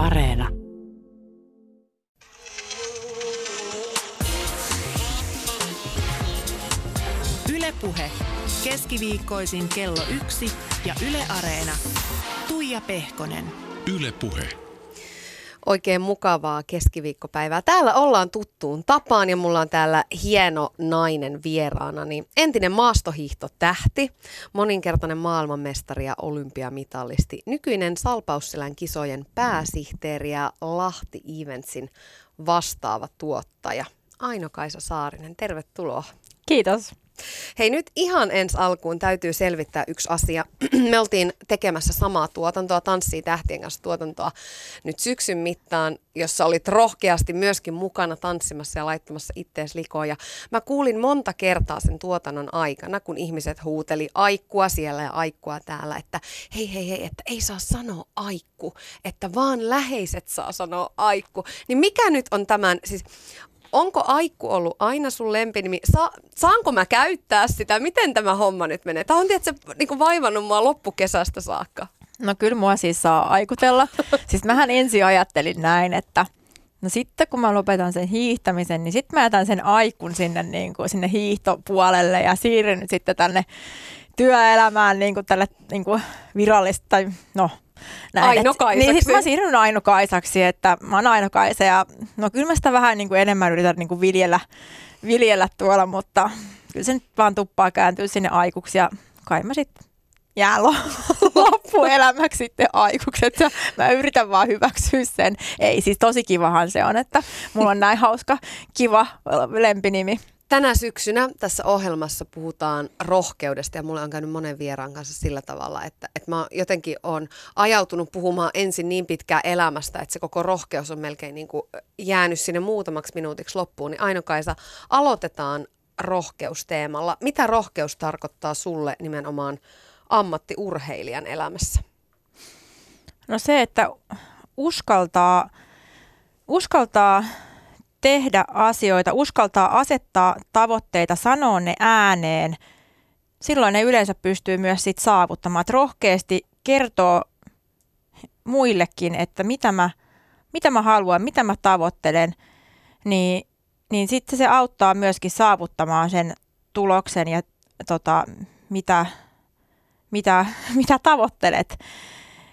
Areena. Ylepuhe keskiviikkoisin kello yksi ja Yle Areena. Tuija Pehkonen. Yle Puhe. Oikein mukavaa keskiviikkopäivää. Täällä ollaan tuttuun tapaan ja mulla on täällä hieno nainen vieraana. Niin entinen maastohiihtotähti, moninkertainen maailmanmestari ja olympiamitalisti, nykyinen Salpausselän kisojen pääsihteeri ja Lahti Eventsin vastaava tuottaja. Aino-Kaisa Saarinen, tervetuloa. Kiitos. Hei nyt ihan ensi alkuun täytyy selvittää yksi asia. Me oltiin tekemässä samaa tuotantoa, Tanssii tähtien kanssa tuotantoa nyt syksyn mittaan, jossa olit rohkeasti myöskin mukana tanssimassa ja laittamassa ittees likoon. Ja mä kuulin monta kertaa sen tuotannon aikana, kun ihmiset huuteli aikkua siellä ja aikkua täällä, että hei hei hei, että ei saa sanoa aikku, että vaan läheiset saa sanoa aikku. Niin mikä nyt on tämän, siis onko Aikku ollut aina sun lempinimi? Sa- saanko mä käyttää sitä? Miten tämä homma nyt menee? Tämä on tietysti niin vaivannut mua loppukesästä saakka. No kyllä mua siis saa aikutella. siis mähän ensin ajattelin näin, että no sitten kun mä lopetan sen hiihtämisen, niin sitten mä jätän sen aikun sinne, niin kuin, sinne hiihtopuolelle ja siirryn nyt sitten tänne työelämään niin kuin tälle niin kuin virallista, tai no näin. Aino Kaisaksi. Niin, mä siirryn Aino Kaisaksi, että mä oon Aino Kaisa ja no kyllä mä sitä vähän niin kuin enemmän yritän niin kuin viljellä, viljellä tuolla, mutta kyllä se nyt vaan tuppaa kääntyä sinne aikuksi ja kai mä sitten jää loppuelämäksi sitten aikukset ja mä yritän vaan hyväksyä sen. Ei siis tosi kivahan se on, että mulla on näin hauska, kiva lempinimi tänä syksynä tässä ohjelmassa puhutaan rohkeudesta ja mulle on käynyt monen vieraan kanssa sillä tavalla, että, että mä jotenkin on ajautunut puhumaan ensin niin pitkään elämästä, että se koko rohkeus on melkein niin kuin jäänyt sinne muutamaksi minuutiksi loppuun. Niin Aino-Kaisa, aloitetaan rohkeusteemalla. Mitä rohkeus tarkoittaa sulle nimenomaan ammattiurheilijan elämässä? No se, että uskaltaa, uskaltaa tehdä asioita, uskaltaa asettaa tavoitteita, sanoa ne ääneen, silloin ne yleensä pystyy myös sit saavuttamaan. Että rohkeasti kertoo muillekin, että mitä mä, mitä mä haluan, mitä mä tavoittelen, niin, niin sitten se auttaa myöskin saavuttamaan sen tuloksen ja tota, mitä, mitä, mitä tavoittelet.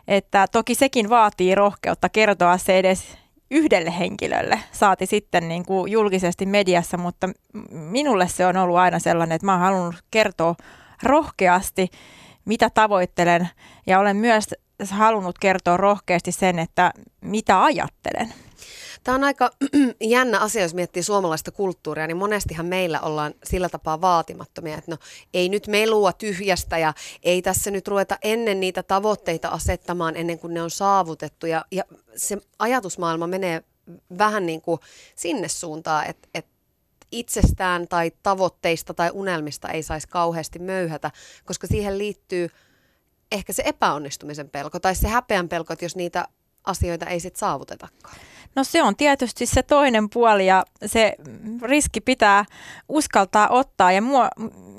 Että toki sekin vaatii rohkeutta kertoa se edes yhdelle henkilölle, saati sitten niin kuin julkisesti mediassa, mutta minulle se on ollut aina sellainen, että mä oon halunnut kertoa rohkeasti, mitä tavoittelen ja olen myös halunnut kertoa rohkeasti sen, että mitä ajattelen. Tämä on aika jännä asia, jos miettii suomalaista kulttuuria, niin monestihan meillä ollaan sillä tapaa vaatimattomia, että no ei nyt melua tyhjästä ja ei tässä nyt ruveta ennen niitä tavoitteita asettamaan ennen kuin ne on saavutettu. Ja, ja se ajatusmaailma menee vähän niin kuin sinne suuntaan, että, että itsestään tai tavoitteista tai unelmista ei saisi kauheasti möyhätä, koska siihen liittyy ehkä se epäonnistumisen pelko tai se häpeän pelko, että jos niitä asioita ei sitten saavutetakaan. No se on tietysti se toinen puoli ja se riski pitää uskaltaa ottaa ja mua,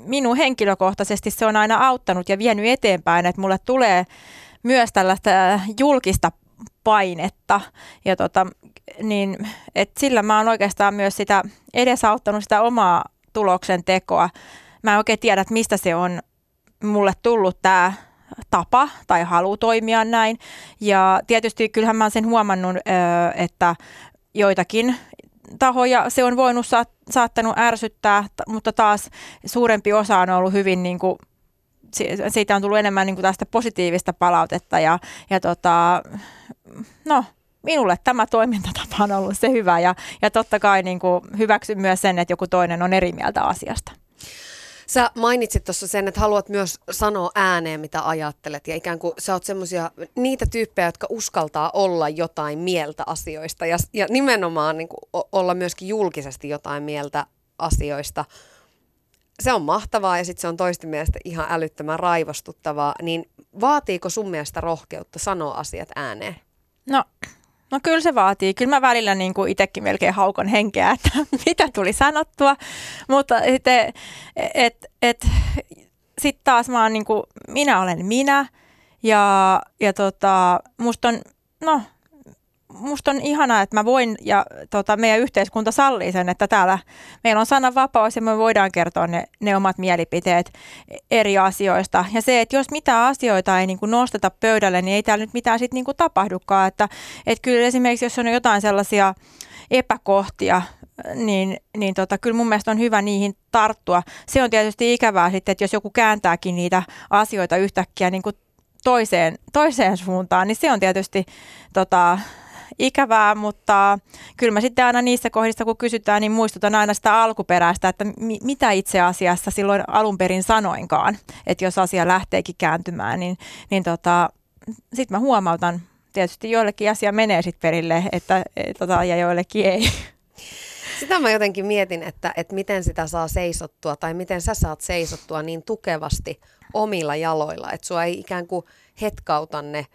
minun henkilökohtaisesti se on aina auttanut ja vienyt eteenpäin, että mulle tulee myös tällaista julkista painetta ja tota, niin, et sillä mä oon oikeastaan myös sitä edesauttanut sitä omaa tuloksen tekoa. Mä en oikein tiedä, että mistä se on mulle tullut tämä tapa tai halu toimia näin. Ja tietysti kyllähän mä sen huomannut, että joitakin tahoja se on voinut saattanut ärsyttää, mutta taas suurempi osa on ollut hyvin niin kuin, siitä on tullut enemmän niin kuin tästä positiivista palautetta ja, ja tota, no, minulle tämä toimintatapa on ollut se hyvä ja, ja totta kai niin kuin hyväksyn myös sen, että joku toinen on eri mieltä asiasta. Sä mainitsit tuossa sen, että haluat myös sanoa ääneen, mitä ajattelet. Ja ikään kuin sä oot semmoisia, niitä tyyppejä, jotka uskaltaa olla jotain mieltä asioista. Ja, ja nimenomaan niin kuin, olla myöskin julkisesti jotain mieltä asioista. Se on mahtavaa ja sitten se on toisten mielestä ihan älyttömän raivostuttavaa. Niin vaatiiko sun mielestä rohkeutta sanoa asiat ääneen? No No kyllä se vaatii. Kyllä mä välillä niin kuin itsekin melkein haukon henkeä, että mitä tuli sanottua. Mutta sitten, et, et, sit taas mä oon niin kuin, minä olen minä. Ja, ja tota, musta on, no, musta on ihanaa, että mä voin ja tota, meidän yhteiskunta sallii sen, että täällä meillä on sananvapaus ja me voidaan kertoa ne, ne omat mielipiteet eri asioista. Ja se, että jos mitään asioita ei niin kuin nosteta pöydälle, niin ei täällä nyt mitään sitten niin tapahdukaan. Että, että kyllä esimerkiksi, jos on jotain sellaisia epäkohtia, niin, niin tota, kyllä mun mielestä on hyvä niihin tarttua. Se on tietysti ikävää sitten, että jos joku kääntääkin niitä asioita yhtäkkiä niin kuin toiseen, toiseen suuntaan, niin se on tietysti tota, ikävää, mutta kyllä mä sitten aina niissä kohdissa, kun kysytään, niin muistutan aina sitä alkuperäistä, että mi- mitä itse asiassa silloin alun perin sanoinkaan. Että jos asia lähteekin kääntymään, niin, niin tota, sitten mä huomautan, tietysti joillekin asia menee sitten perille, että, et, tota, ja joillekin ei. Sitä mä jotenkin mietin, että, että miten sitä saa seisottua tai miten sä saat seisottua niin tukevasti omilla jaloilla, että sua ei ikään kuin hetkauta ne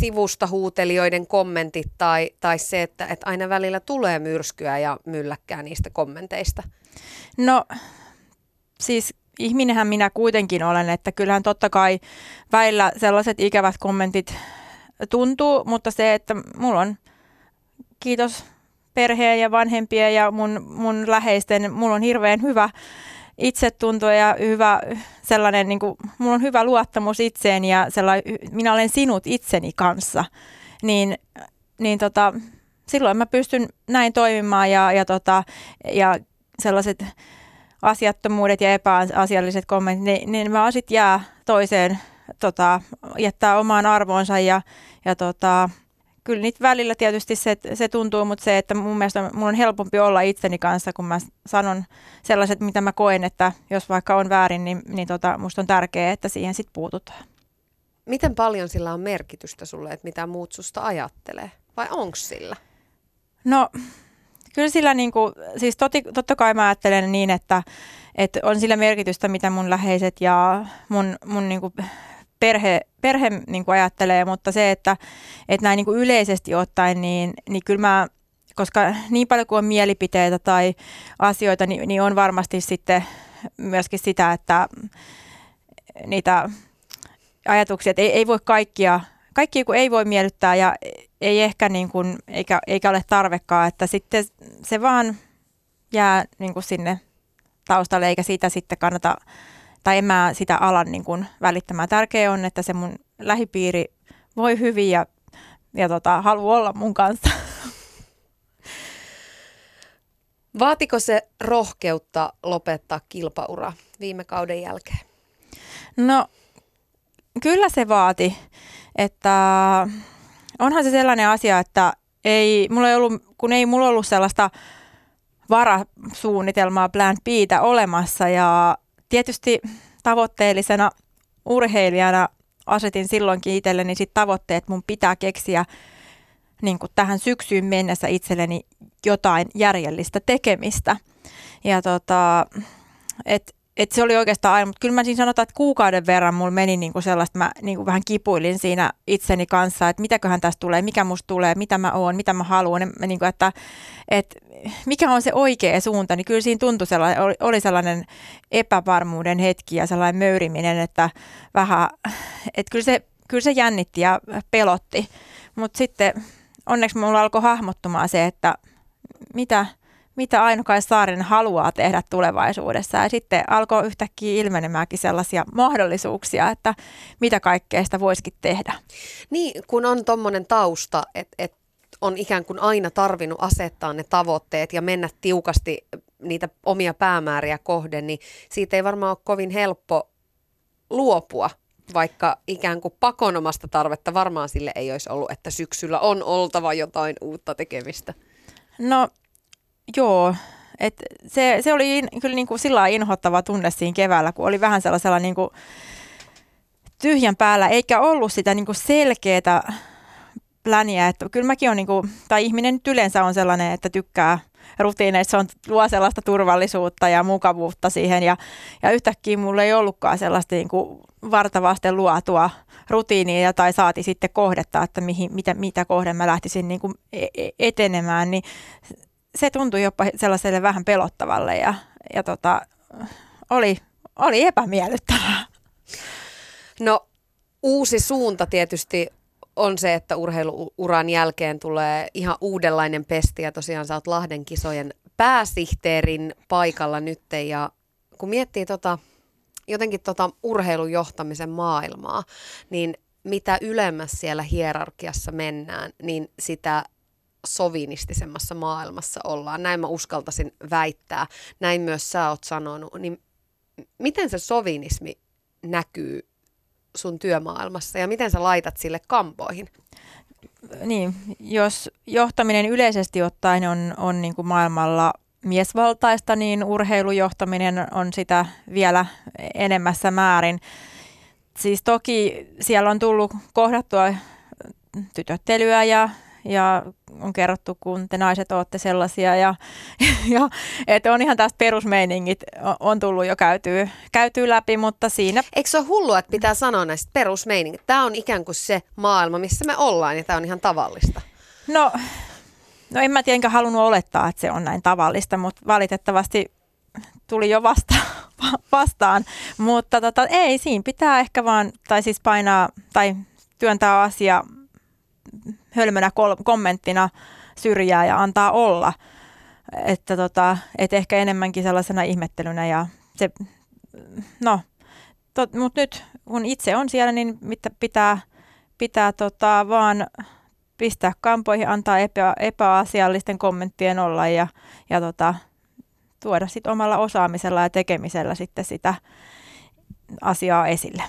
sivusta huutelijoiden kommentit tai, tai se, että, että aina välillä tulee myrskyä ja mylläkkää niistä kommenteista? No siis ihminenhän minä kuitenkin olen, että kyllähän totta kai väillä sellaiset ikävät kommentit tuntuu, mutta se, että mulla on, kiitos perheen ja vanhempien ja mun, mun läheisten, mulla on hirveän hyvä itsetunto ja hyvä sellainen, niin kuin, mulla on hyvä luottamus itseen ja sellainen, minä olen sinut itseni kanssa, niin, niin tota, silloin mä pystyn näin toimimaan ja, ja, tota, ja sellaiset asiattomuudet ja epäasialliset kommentit, niin, niin mä sitten jää toiseen, tota, jättää omaan arvoonsa ja, ja tota, kyllä niitä välillä tietysti se, se tuntuu, mutta se, että mun mielestä mun on helpompi olla itseni kanssa, kun mä sanon sellaiset, mitä mä koen, että jos vaikka on väärin, niin, niin tota, musta on tärkeää, että siihen sitten puututaan. Miten paljon sillä on merkitystä sulle, että mitä muut susta ajattelee? Vai onko sillä? No, kyllä sillä niin kuin, siis toti, totta kai mä ajattelen niin, että, että on sillä merkitystä, mitä mun läheiset ja mun, mun niin kuin perhe, perhe niin kuin ajattelee, mutta se, että, että näin niin kuin yleisesti ottaen, niin, niin kyllä mä, koska niin paljon kuin on mielipiteitä tai asioita, niin, niin on varmasti sitten myöskin sitä, että niitä ajatuksia, että ei, ei voi kaikkia, kaikki kun ei voi miellyttää ja ei ehkä niin kuin, eikä, eikä ole tarvekaan, että sitten se vaan jää niin kuin sinne taustalle, eikä siitä sitten kannata tai en mä sitä alan niin kuin välittämään. Tärkeää on, että se mun lähipiiri voi hyvin ja, ja tota, haluaa olla mun kanssa. Vaatiko se rohkeutta lopettaa kilpaura viime kauden jälkeen? No, kyllä se vaati. Että onhan se sellainen asia, että ei, mulla ei ollut, kun ei mulla ollut sellaista varasuunnitelmaa plan Btä olemassa ja tietysti tavoitteellisena urheilijana asetin silloinkin itselleni sit tavoitteet, mun pitää keksiä niin tähän syksyyn mennessä itselleni jotain järjellistä tekemistä. Ja tota, et et se oli oikeastaan aina, mutta kyllä mä siinä sanotaan, että kuukauden verran mulla meni niinku sellaista, mä niinku vähän kipuilin siinä itseni kanssa, että mitäköhän tästä tulee, mikä musta tulee, mitä mä oon, mitä mä haluan, niin, niinku, että, että mikä on se oikea suunta, niin kyllä siinä tuntui sellainen, oli, oli sellainen epävarmuuden hetki ja sellainen möyriminen, että vähän, että kyllä se, kyllä se jännitti ja pelotti, mutta sitten onneksi mulla alkoi hahmottumaan se, että mitä – mitä aino Saarinen haluaa tehdä tulevaisuudessa. Ja sitten alkoi yhtäkkiä ilmenemäänkin sellaisia mahdollisuuksia, että mitä kaikkea sitä voisikin tehdä. Niin, kun on tuommoinen tausta, että et on ikään kuin aina tarvinnut asettaa ne tavoitteet ja mennä tiukasti niitä omia päämääriä kohden, niin siitä ei varmaan ole kovin helppo luopua, vaikka ikään kuin pakonomasta tarvetta varmaan sille ei olisi ollut, että syksyllä on oltava jotain uutta tekemistä. No Joo, et se, se oli in, kyllä niin kuin sillä inhottava tunne siinä keväällä, kun oli vähän sellaisella niin kuin tyhjän päällä, eikä ollut sitä niin kuin selkeää pläniä. Että kyllä mäkin on, niin kuin, tai ihminen yleensä on sellainen, että tykkää rutiineissa, on, luo sellaista turvallisuutta ja mukavuutta siihen. Ja, ja yhtäkkiä mulla ei ollutkaan sellaista niin kuin vartavasten luotua rutiinia tai saati sitten kohdetta, että mihin, mitä, mitä kohden mä lähtisin niin kuin e-, e-, etenemään, niin se tuntui jopa sellaiselle vähän pelottavalle ja, ja tota, oli, oli epämiellyttävää. No uusi suunta tietysti on se, että urheiluuran jälkeen tulee ihan uudenlainen pesti ja tosiaan sä oot Lahden kisojen pääsihteerin paikalla nyt ja kun miettii tota, jotenkin tota urheilujohtamisen maailmaa, niin mitä ylemmäs siellä hierarkiassa mennään, niin sitä sovinistisemmassa maailmassa ollaan. Näin mä uskaltaisin väittää. Näin myös sä oot sanonut. Niin miten se sovinismi näkyy sun työmaailmassa ja miten sä laitat sille kampoihin? Niin, jos johtaminen yleisesti ottaen on, on niin kuin maailmalla miesvaltaista, niin urheilujohtaminen on sitä vielä enemmässä määrin. Siis toki siellä on tullut kohdattua tytöttelyä ja, ja on kerrottu, kun te naiset olette sellaisia. Ja, ja että on ihan tästä perusmeiningit on tullut jo käytyy, käytyy läpi, mutta siinä... Eikö se ole hullua, että pitää sanoa näistä perusmeiningit? Tämä on ikään kuin se maailma, missä me ollaan ja tämä on ihan tavallista. No, no en mä tietenkään halunnut olettaa, että se on näin tavallista, mutta valitettavasti tuli jo vasta, vastaan. Mutta tota, ei, siinä pitää ehkä vaan, tai siis painaa, tai työntää asia hölmönä kommenttina syrjää ja antaa olla. Että tota, et ehkä enemmänkin sellaisena ihmettelynä ja se, no, mutta nyt kun itse on siellä, niin mitä pitää, pitää tota, vaan pistää kampoihin, antaa epä, epäasiallisten kommenttien olla ja, ja tota, tuoda sitten omalla osaamisella ja tekemisellä sitten sitä asiaa esille.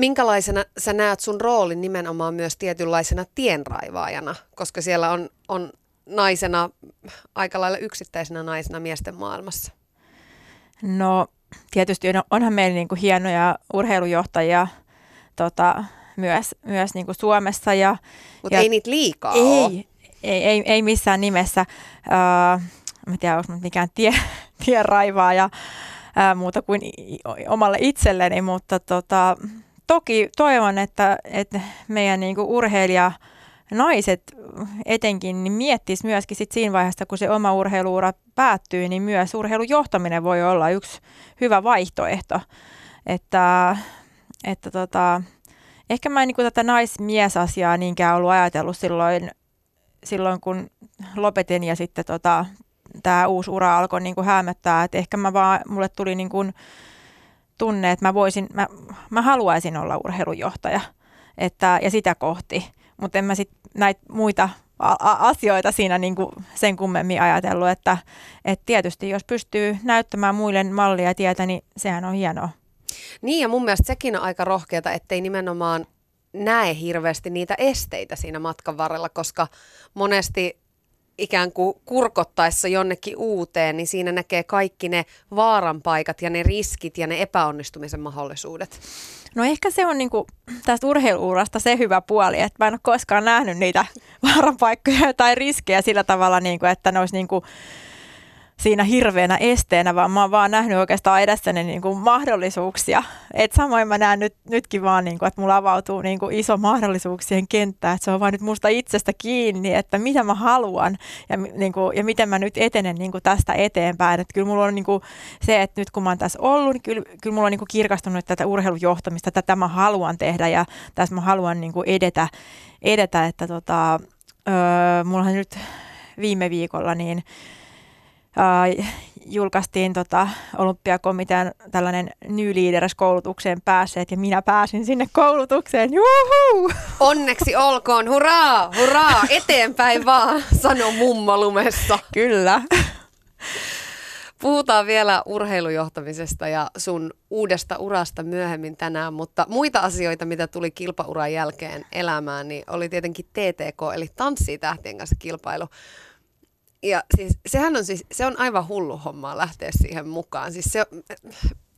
Minkälaisena sä näet sun roolin nimenomaan myös tietynlaisena tienraivaajana, koska siellä on, on naisena, aika lailla yksittäisenä naisena miesten maailmassa? No tietysti onhan meillä niin kuin hienoja urheilujohtajia tota, myös, myös niin kuin Suomessa. Ja, Mutta ei niitä liikaa ei, ole. Ei, ei, ei missään nimessä. Uh, mä tiedä, onko mikään tie, tienraivaaja uh, muuta kuin omalle itselleni, mutta tota, toki toivon, että, että meidän niin kuin urheilija naiset etenkin niin miettis myöskin sit siinä vaiheessa, kun se oma urheiluura päättyy, niin myös urheilujohtaminen voi olla yksi hyvä vaihtoehto. Että, että tota, ehkä mä en niin tätä naismiesasiaa niinkään ollut ajatellut silloin, silloin kun lopetin ja sitten tota, tämä uusi ura alkoi niin kuin hämöttää, että ehkä mä vaan, mulle tuli niin kuin, tunne, että mä, voisin, mä, mä haluaisin olla urheilujohtaja että, ja sitä kohti, mutta en mä sitten näitä muita asioita siinä niin kuin sen kummemmin ajatellut, että, että tietysti jos pystyy näyttämään muille mallia ja tietä, niin sehän on hienoa. Niin ja mun mielestä sekin on aika rohkeata, ettei nimenomaan näe hirveästi niitä esteitä siinä matkan varrella, koska monesti ikään kuin kurkottaessa jonnekin uuteen, niin siinä näkee kaikki ne vaaranpaikat ja ne riskit ja ne epäonnistumisen mahdollisuudet. No ehkä se on niinku tästä urheiluurasta se hyvä puoli, että mä en ole koskaan nähnyt niitä vaaranpaikkoja tai riskejä sillä tavalla, niinku, että ne olisi niinku siinä hirveänä esteenä, vaan mä oon vaan nähnyt oikeastaan edessäni niin kuin mahdollisuuksia. Et samoin mä näen nyt, nytkin vaan, niin kuin, että mulla avautuu niin kuin iso mahdollisuuksien kenttä, että se on vaan nyt musta itsestä kiinni, että mitä mä haluan ja, niin kuin, ja miten mä nyt etenen niin kuin tästä eteenpäin. Että kyllä mulla on niin kuin se, että nyt kun mä oon tässä ollut, niin kyllä, kyllä mulla on niin kuin kirkastunut tätä urheilujohtamista, tätä mä haluan tehdä ja tässä mä haluan niin kuin edetä, edetä, että tota, öö, mullahan nyt viime viikolla niin Uh, julkaistiin tota, olympiakomitean tällainen New Leaders-koulutukseen päässeet ja minä pääsin sinne koulutukseen. Juhu! Onneksi olkoon, hurraa, hurraa, eteenpäin vaan, sano mummo lumessa. Kyllä. Puhutaan vielä urheilujohtamisesta ja sun uudesta urasta myöhemmin tänään, mutta muita asioita, mitä tuli kilpauran jälkeen elämään, niin oli tietenkin TTK, eli Tanssii tähtien kanssa kilpailu. Ja siis sehän on siis, se on aivan hullu hommaa lähteä siihen mukaan. Siis se,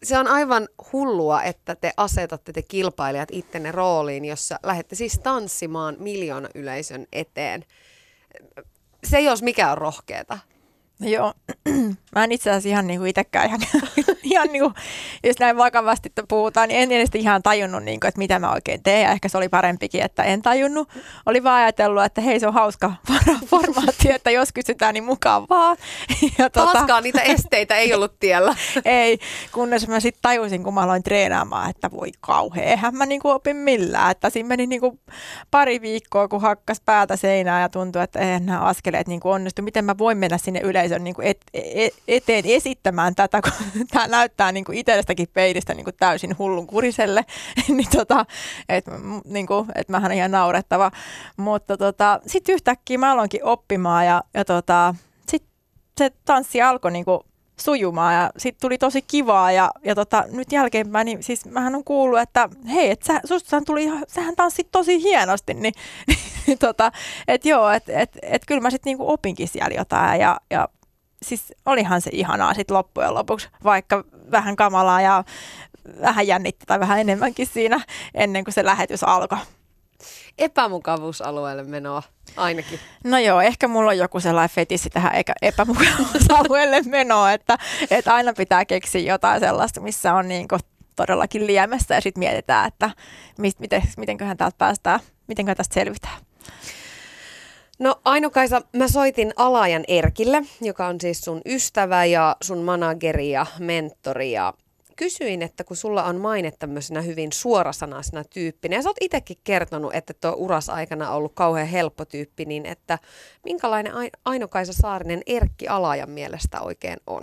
se on aivan hullua, että te asetatte te kilpailijat ittenne rooliin, jossa lähdette siis tanssimaan miljoona yleisön eteen. Se ei olisi mikään rohkeeta. Joo, mä en itse asiassa ihan niin kuin itsekään ihan, ihan niin kuin, jos näin vakavasti puhutaan, niin en edes ihan tajunnut, niin kuin, että mitä mä oikein teen. Ja ehkä se oli parempikin, että en tajunnut. Oli vaan ajatellut, että hei se on hauska formaatti, että jos kysytään, niin mukaan vaan. Ja tuota, niitä esteitä ei ollut tiellä. ei, kunnes mä sitten tajusin, kun mä aloin treenaamaan, että voi kauhea, eihän mä niin kuin opin millään. Että siinä meni niin kuin pari viikkoa, kun hakkas päätä seinää ja tuntui, että eihän nämä askeleet niin kuin onnistu. Miten mä voin mennä sinne yleisön niin kuin et, et, eteen esittämään tätä, kun tämä näyttää niin kuin itsestäkin peilistä niin kuin täysin hullun kuriselle, niin tota, että niin kuin, et mähän ihan naurettava. Mutta tota, sitten yhtäkkiä mä aloinkin oppimaan ja, ja tota, sitten se tanssi alkoi niin kuin sujumaan ja sitten tuli tosi kivaa ja, ja tota, nyt jälkeenpäin, niin siis mähän on kuullut, että hei, että sä, sustahan tuli, sähän tanssit tosi hienosti, niin, niin tota, että joo, että et, et kyllä mä sitten niinku opinkin siellä jotain ja, ja siis olihan se ihanaa sitten loppujen lopuksi, vaikka vähän kamalaa ja vähän jännitti tai vähän enemmänkin siinä ennen kuin se lähetys alkoi. Epämukavuusalueelle menoa ainakin. No joo, ehkä mulla on joku sellainen fetissi tähän epämukavuusalueelle menoa, että, että aina pitää keksiä jotain sellaista, missä on niin kuin todellakin liemessä ja sitten mietitään, että miten, mitenköhän täältä päästään, mitenköhän tästä selvitään. No Aino-Kaisa, mä soitin Alajan Erkille, joka on siis sun ystävä ja sun manageri ja mentori ja kysyin, että kun sulla on maine tämmöisenä hyvin suorasanaisena tyyppinä, ja sä oot itsekin kertonut, että tuo uras aikana on ollut kauhean helppo tyyppi, niin että minkälainen Aino-Kaisa Saarinen Erkki Alajan mielestä oikein on?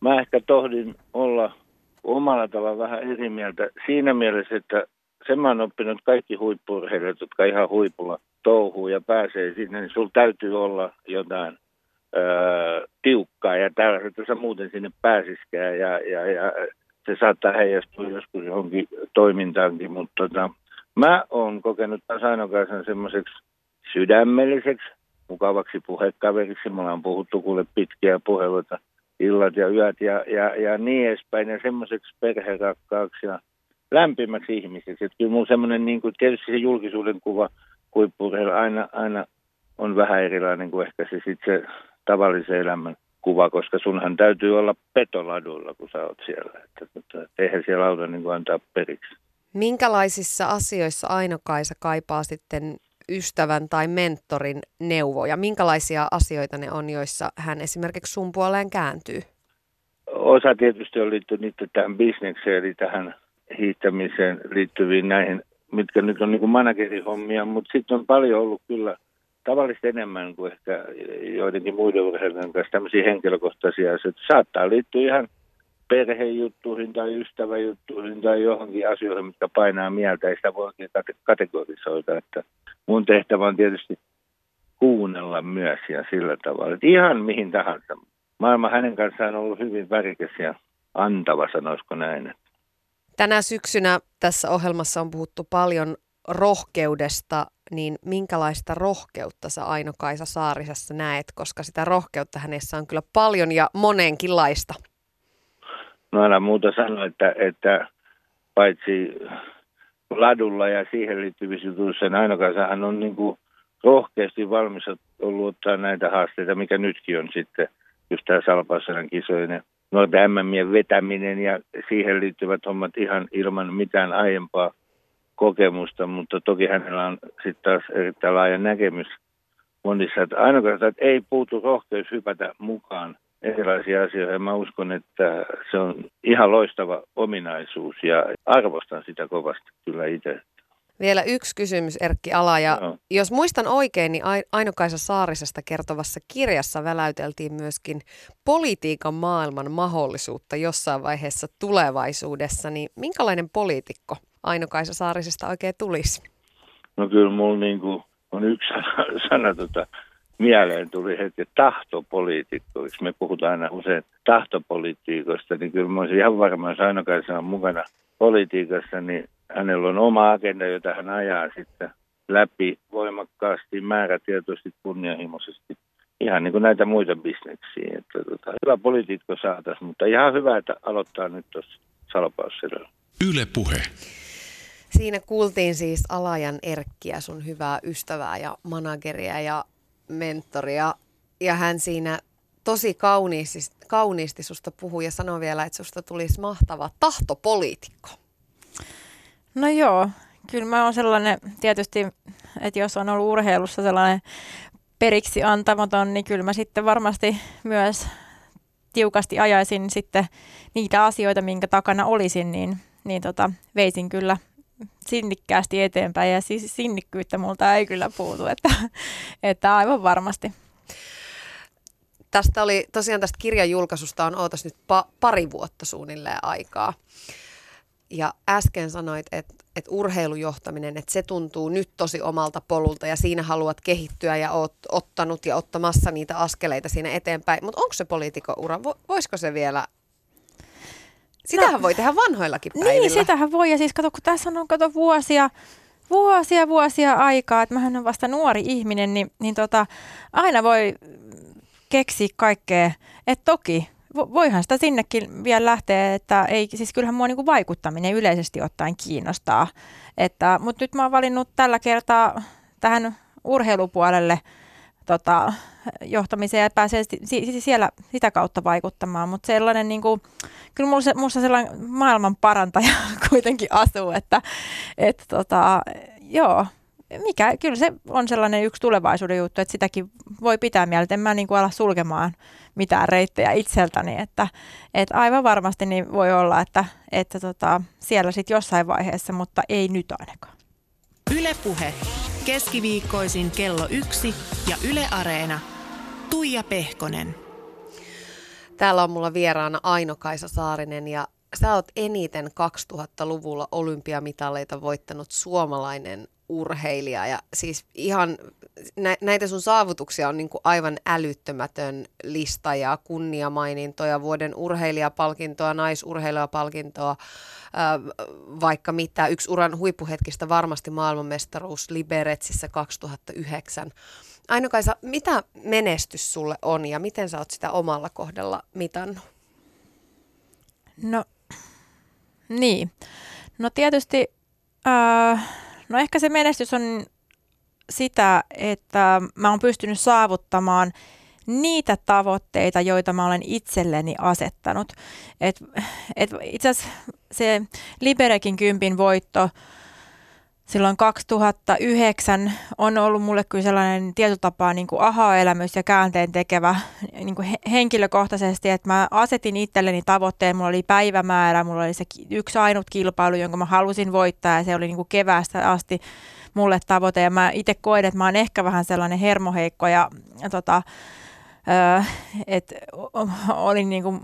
Mä ehkä tohdin olla omalla tavalla vähän eri mieltä siinä mielessä, että sen mä oon oppinut kaikki huippurheilijat, jotka ihan huipulla touhuu ja pääsee sinne, niin sulla täytyy olla jotain öö, tiukkaa ja että sä muuten sinne pääsiskään ja, ja, ja se saattaa heijastua joskus johonkin toimintaankin, mutta tota, mä oon kokenut tasainokaisen semmoiseksi sydämelliseksi, mukavaksi puhekaveriksi. Me ollaan puhuttu kuule pitkiä puheluita, illat ja yöt ja, ja, ja niin edespäin ja semmoiseksi perherakkaaksi ja lämpimäksi ihmiseksi. Että kyllä mun semmoinen, niin tietysti se julkisuuden kuva huippurheilla aina, aina on vähän erilainen kuin ehkä se sitten se tavallisen elämän kuva, koska sunhan täytyy olla petoladulla, kun sä oot siellä. Että, että eihän siellä auta niin kuin antaa periksi. Minkälaisissa asioissa Aino-Kaisa kaipaa sitten ystävän tai mentorin neuvoja? Minkälaisia asioita ne on, joissa hän esimerkiksi sun puoleen kääntyy? Osa tietysti on liittynyt tähän bisnekseen, eli tähän hiihtämiseen liittyviin näihin, mitkä nyt on niin kuin managerihommia, mutta sitten on paljon ollut kyllä tavallisesti enemmän kuin ehkä joidenkin muiden urheilijoiden kanssa tämmöisiä henkilökohtaisia asioita. Saattaa liittyä ihan perhejuttuihin tai ystäväjuttuihin tai johonkin asioihin, mitkä painaa mieltä. Ei sitä voi oikein kategorisoida. Että mun tehtävä on tietysti kuunnella myös ja sillä tavalla. Että ihan mihin tahansa. Maailma hänen kanssaan on ollut hyvin värikäs ja antava, sanoisiko näin. Tänä syksynä tässä ohjelmassa on puhuttu paljon rohkeudesta, niin minkälaista rohkeutta sä Aino-Kaisa Saarisessa näet, koska sitä rohkeutta hänessä on kyllä paljon ja monenkinlaista? No älä muuta sanoa, että, että paitsi ladulla ja siihen liittyvissä jutuissa, niin Aino-Kaisahan on niin kuin rohkeasti valmis ollut ottaa näitä haasteita, mikä nytkin on sitten just tämä Salpausselän kisoinen noita MMien vetäminen ja siihen liittyvät hommat ihan ilman mitään aiempaa kokemusta, mutta toki hänellä on sitten taas erittäin laaja näkemys monissa, että ainoastaan että ei puutu rohkeus hypätä mukaan erilaisia asioita. Ja mä uskon, että se on ihan loistava ominaisuus ja arvostan sitä kovasti kyllä itse. Vielä yksi kysymys Erkki Ala. Ja no. Jos muistan oikein, niin Aino-Kaisa Saarisesta kertovassa kirjassa väläyteltiin myöskin politiikan maailman mahdollisuutta jossain vaiheessa tulevaisuudessa. Niin minkälainen poliitikko Aino-Kaisa Saarisesta oikein tulisi? No kyllä mulla niin kuin on yksi sana, sana tota, mieleen tuli heti tahtopoliitikko. Me puhutaan aina usein tahtopolitiikosta, niin kyllä mä olisin ihan varma, jos Aino-Kaisa on mukana politiikassa, niin hänellä on oma agenda, jota hän ajaa sitten läpi voimakkaasti, määrätietoisesti, kunnianhimoisesti. Ihan niin kuin näitä muita bisneksiä. Että tota, hyvä poliitikko saataisiin, mutta ihan hyvä, että aloittaa nyt tuossa Salpausselällä. Yle Puhe. Siinä kuultiin siis Alajan Erkkiä, sun hyvää ystävää ja manageria ja mentoria. Ja hän siinä tosi kauniisti, kauniisti susta puhuu ja sanoo vielä, että susta tulisi mahtava tahtopoliitikko. No joo, kyllä mä oon sellainen, tietysti, että jos on ollut urheilussa sellainen periksi antamaton, niin kyllä mä sitten varmasti myös tiukasti ajaisin sitten niitä asioita, minkä takana olisin, niin, niin tota, veisin kyllä sinnikkäästi eteenpäin ja siis sinnikkyyttä multa ei kyllä puutu, että, että aivan varmasti. Tästä oli tosiaan tästä kirjan julkaisusta on ootas nyt pa- pari vuotta suunnilleen aikaa. Ja äsken sanoit, että, että urheilujohtaminen, että se tuntuu nyt tosi omalta polulta ja siinä haluat kehittyä ja oot ottanut ja ottamassa niitä askeleita siinä eteenpäin. Mutta onko se poliitikoura? Voisiko se vielä Sitähän no, voi tehdä vanhoillakin päivillä. Niin, sitähän voi. Ja siis kato, kun tässä on kato vuosia, vuosia, vuosia aikaa, että mähän on vasta nuori ihminen, niin, niin tota, aina voi keksiä kaikkea. Että toki, voihan sitä sinnekin vielä lähteä, että ei, siis kyllähän mua niin kuin vaikuttaminen yleisesti ottaen kiinnostaa. Että, mutta nyt mä oon valinnut tällä kertaa tähän urheilupuolelle tota, johtamiseen ja pääsee siellä sitä kautta vaikuttamaan. Mutta sellainen, niin kuin, kyllä mulla, musta sellainen maailman parantaja kuitenkin asuu, että et, tota, joo, mikä, kyllä se on sellainen yksi tulevaisuuden juttu, että sitäkin voi pitää mieltä. En mä niin kuin ala sulkemaan mitään reittejä itseltäni, että, että aivan varmasti niin voi olla, että, että tota, siellä sitten jossain vaiheessa, mutta ei nyt ainakaan. Ylepuhe keskiviikkoisin kello yksi ja Yle Areena. Tuija Pehkonen. Täällä on mulla vieraana Aino-Kaisa Saarinen ja sä oot eniten 2000-luvulla olympiamitaleita voittanut suomalainen urheilija ja siis ihan nä- näitä sun saavutuksia on niin kuin aivan älyttömätön lista ja kunniamainintoja, vuoden urheilijapalkintoa, naisurheilijapalkintoa, vaikka mitä. Yksi uran huippuhetkistä varmasti maailmanmestaruus Liberetsissä 2009. Ainokaisa, mitä menestys sulle on ja miten sä oot sitä omalla kohdalla mitannut? No, niin. No tietysti, äh, no ehkä se menestys on sitä, että mä oon pystynyt saavuttamaan niitä tavoitteita, joita mä olen itselleni asettanut. Et, et itse asiassa se Liberekin kympin voitto silloin 2009 on ollut mulle kyllä sellainen tietotapaa niin aha-elämys ja käänteen tekevä niin kuin henkilökohtaisesti, että mä asetin itselleni tavoitteen, mulla oli päivämäärä, mulla oli se yksi ainut kilpailu, jonka mä halusin voittaa ja se oli niin kuin keväästä asti mulle tavoite. Ja mä itse koen, että mä oon ehkä vähän sellainen hermoheikko ja, ja tota, että olin niin kuin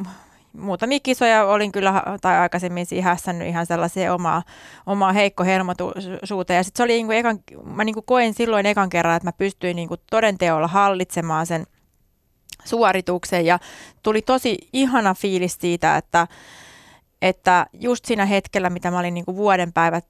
muutamia kisoja olin kyllä tai aikaisemmin siihen hässännyt ihan sellaiseen omaa, omaa heikko hermotuisuuteen. Ja sitten se oli niin kuin ekan, mä niin kuin koen silloin ekan kerran, että mä pystyin niin kuin todenteolla hallitsemaan sen suorituksen ja tuli tosi ihana fiilis siitä, että, että just siinä hetkellä, mitä mä olin niin kuin vuoden päivät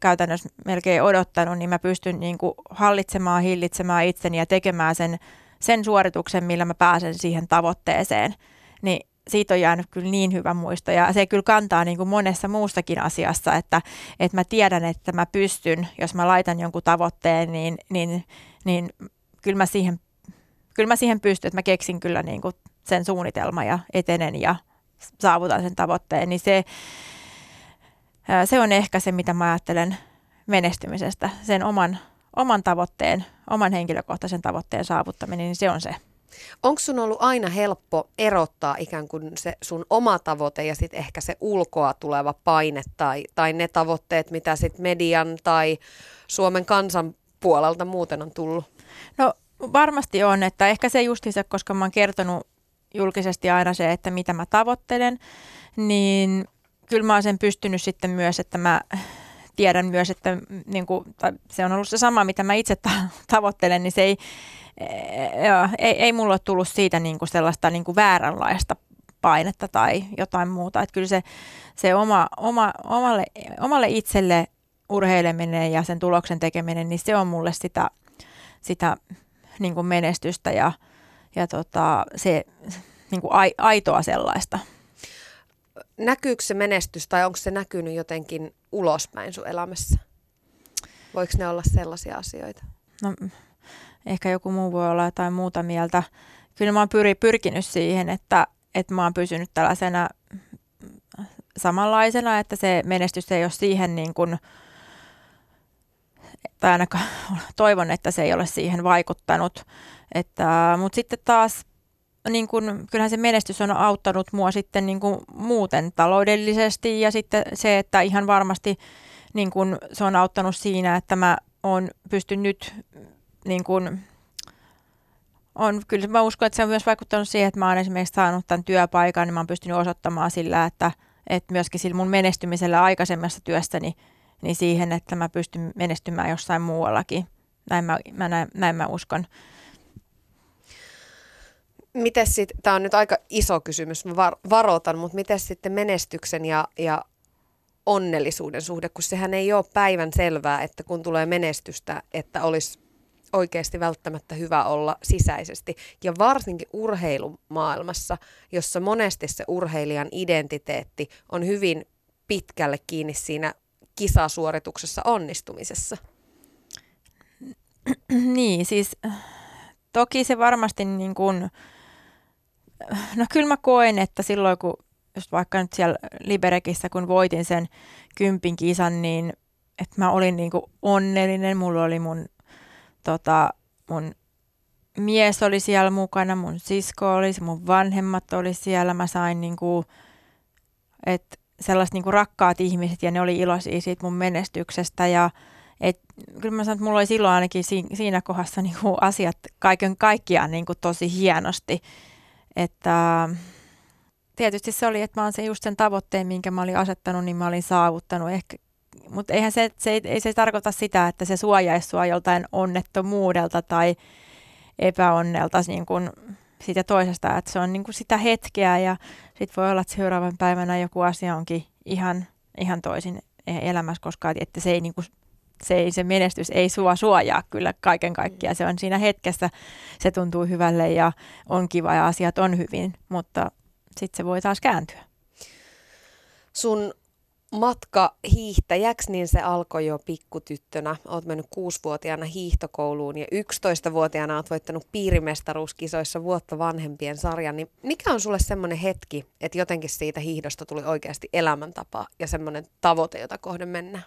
käytännössä melkein odottanut, niin mä pystyn niin kuin hallitsemaan, hillitsemään itseni ja tekemään sen, sen suorituksen, millä mä pääsen siihen tavoitteeseen. Niin siitä on jäänyt kyllä niin hyvä muisto. Ja se kyllä kantaa niin kuin monessa muustakin asiassa, että, että mä tiedän, että mä pystyn, jos mä laitan jonkun tavoitteen, niin, niin, niin kyllä, mä siihen, kyllä mä siihen pystyn, että mä keksin kyllä niin kuin sen suunnitelma ja etenen ja saavutan sen tavoitteen, niin se, se on ehkä se, mitä mä ajattelen menestymisestä, sen oman, oman tavoitteen, oman henkilökohtaisen tavoitteen saavuttaminen, niin se on se. Onko sun ollut aina helppo erottaa ikään kuin se sun oma tavoite ja sitten ehkä se ulkoa tuleva paine tai, tai ne tavoitteet, mitä sitten median tai Suomen kansan puolelta muuten on tullut? No varmasti on, että ehkä se se, koska mä oon kertonut julkisesti aina se, että mitä mä tavoittelen, niin kyllä mä oon sen pystynyt sitten myös, että mä tiedän myös, että niin kuin, se on ollut se sama, mitä mä itse ta- tavoittelen, niin se ei, joo, ei, ei mulla ole tullut siitä niin kuin sellaista niin kuin vääränlaista painetta tai jotain muuta. Että kyllä se, se oma, oma, omalle, omalle itselle urheileminen ja sen tuloksen tekeminen, niin se on mulle sitä, sitä niin kuin menestystä ja, ja tota, se niin kuin aitoa sellaista. Näkyykö se menestys tai onko se näkynyt jotenkin ulospäin sun elämässä? Voiko ne olla sellaisia asioita? No ehkä joku muu voi olla jotain muuta mieltä. kyllä mä oon pyri, pyrkinyt siihen, että, että mä oon pysynyt tällaisena samanlaisena, että se menestys ei ole siihen niin kuin, tai ainakaan toivon, että se ei ole siihen vaikuttanut. Että, mutta sitten taas niin kun, kyllähän se menestys on auttanut mua sitten niin kun muuten taloudellisesti ja sitten se, että ihan varmasti niin kun se on auttanut siinä, että mä oon pystyn nyt niin kun, on, kyllä mä uskon, että se on myös vaikuttanut siihen, että mä oon esimerkiksi saanut tämän työpaikan, niin mä oon pystynyt osoittamaan sillä, että, että myöskin sillä mun menestymisellä aikaisemmassa työstäni niin siihen, että mä pystyn menestymään jossain muuallakin. Näin mä, mä, näin, näin mä uskon. Miten sitten, tämä on nyt aika iso kysymys, mä var, varoitan, mutta miten sitten menestyksen ja, ja onnellisuuden suhde, kun sehän ei ole päivän selvää, että kun tulee menestystä, että olisi oikeasti välttämättä hyvä olla sisäisesti. Ja varsinkin urheilumaailmassa, jossa monesti se urheilijan identiteetti on hyvin pitkälle kiinni siinä kisasuorituksessa onnistumisessa. Niin, siis toki se varmasti niin kuin, no kyllä mä koen, että silloin kun just vaikka nyt siellä Liberekissä, kun voitin sen kympin kisan, niin että mä olin niin kuin onnellinen, mulla oli mun, tota, mun mies oli siellä mukana, mun sisko oli, mun vanhemmat oli siellä, mä sain niin kuin, että sellaiset niin kuin rakkaat ihmiset ja ne oli iloisia siitä mun menestyksestä ja et, kyllä mä sanon, että mulla oli silloin ainakin si- siinä kohdassa niin kuin asiat kaiken kaikkiaan niin kuin tosi hienosti. Että tietysti se oli, että mä oon se just sen tavoitteen, minkä mä olin asettanut, niin mä olin saavuttanut. Ehkä, mutta eihän se, se, ei, se tarkoita sitä, että se suojaisi sua joltain onnettomuudelta tai epäonnelta niin kuin siitä toisesta, että se on niin kuin sitä hetkeä ja sitten voi olla, että seuraavan päivänä joku asia onkin ihan, ihan toisin e- elämässä, koska että se, ei niin kuin, se, ei, se menestys ei sua suojaa kyllä kaiken kaikkiaan. Se on siinä hetkessä, se tuntuu hyvälle ja on kiva ja asiat on hyvin, mutta sitten se voi taas kääntyä. Sun matka hiihtäjäksi, niin se alkoi jo pikkutyttönä. Oot mennyt kuusivuotiaana hiihtokouluun ja 11-vuotiaana oot voittanut piirimestaruuskisoissa vuotta vanhempien sarjan. Niin mikä on sulle semmoinen hetki, että jotenkin siitä hiihdosta tuli oikeasti elämäntapa ja semmoinen tavoite, jota kohden mennään?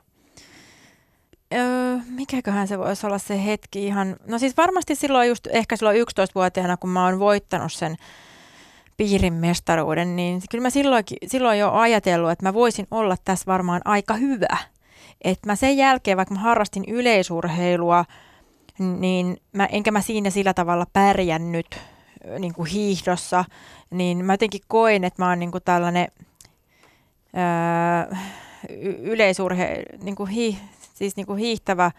Öö, mikäköhän se voisi olla se hetki ihan, no siis varmasti silloin just, ehkä silloin 11-vuotiaana, kun mä oon voittanut sen piirin mestaruuden, niin kyllä mä silloin, silloin jo ajatellut, että mä voisin olla tässä varmaan aika hyvä. Että mä sen jälkeen, vaikka mä harrastin yleisurheilua, niin mä, enkä mä siinä sillä tavalla pärjännyt niin kuin hiihdossa, niin mä jotenkin koin, että mä oon niin kuin tällainen öö, yleisurhe, niin kuin hi, siis niin kuin hiihtävä,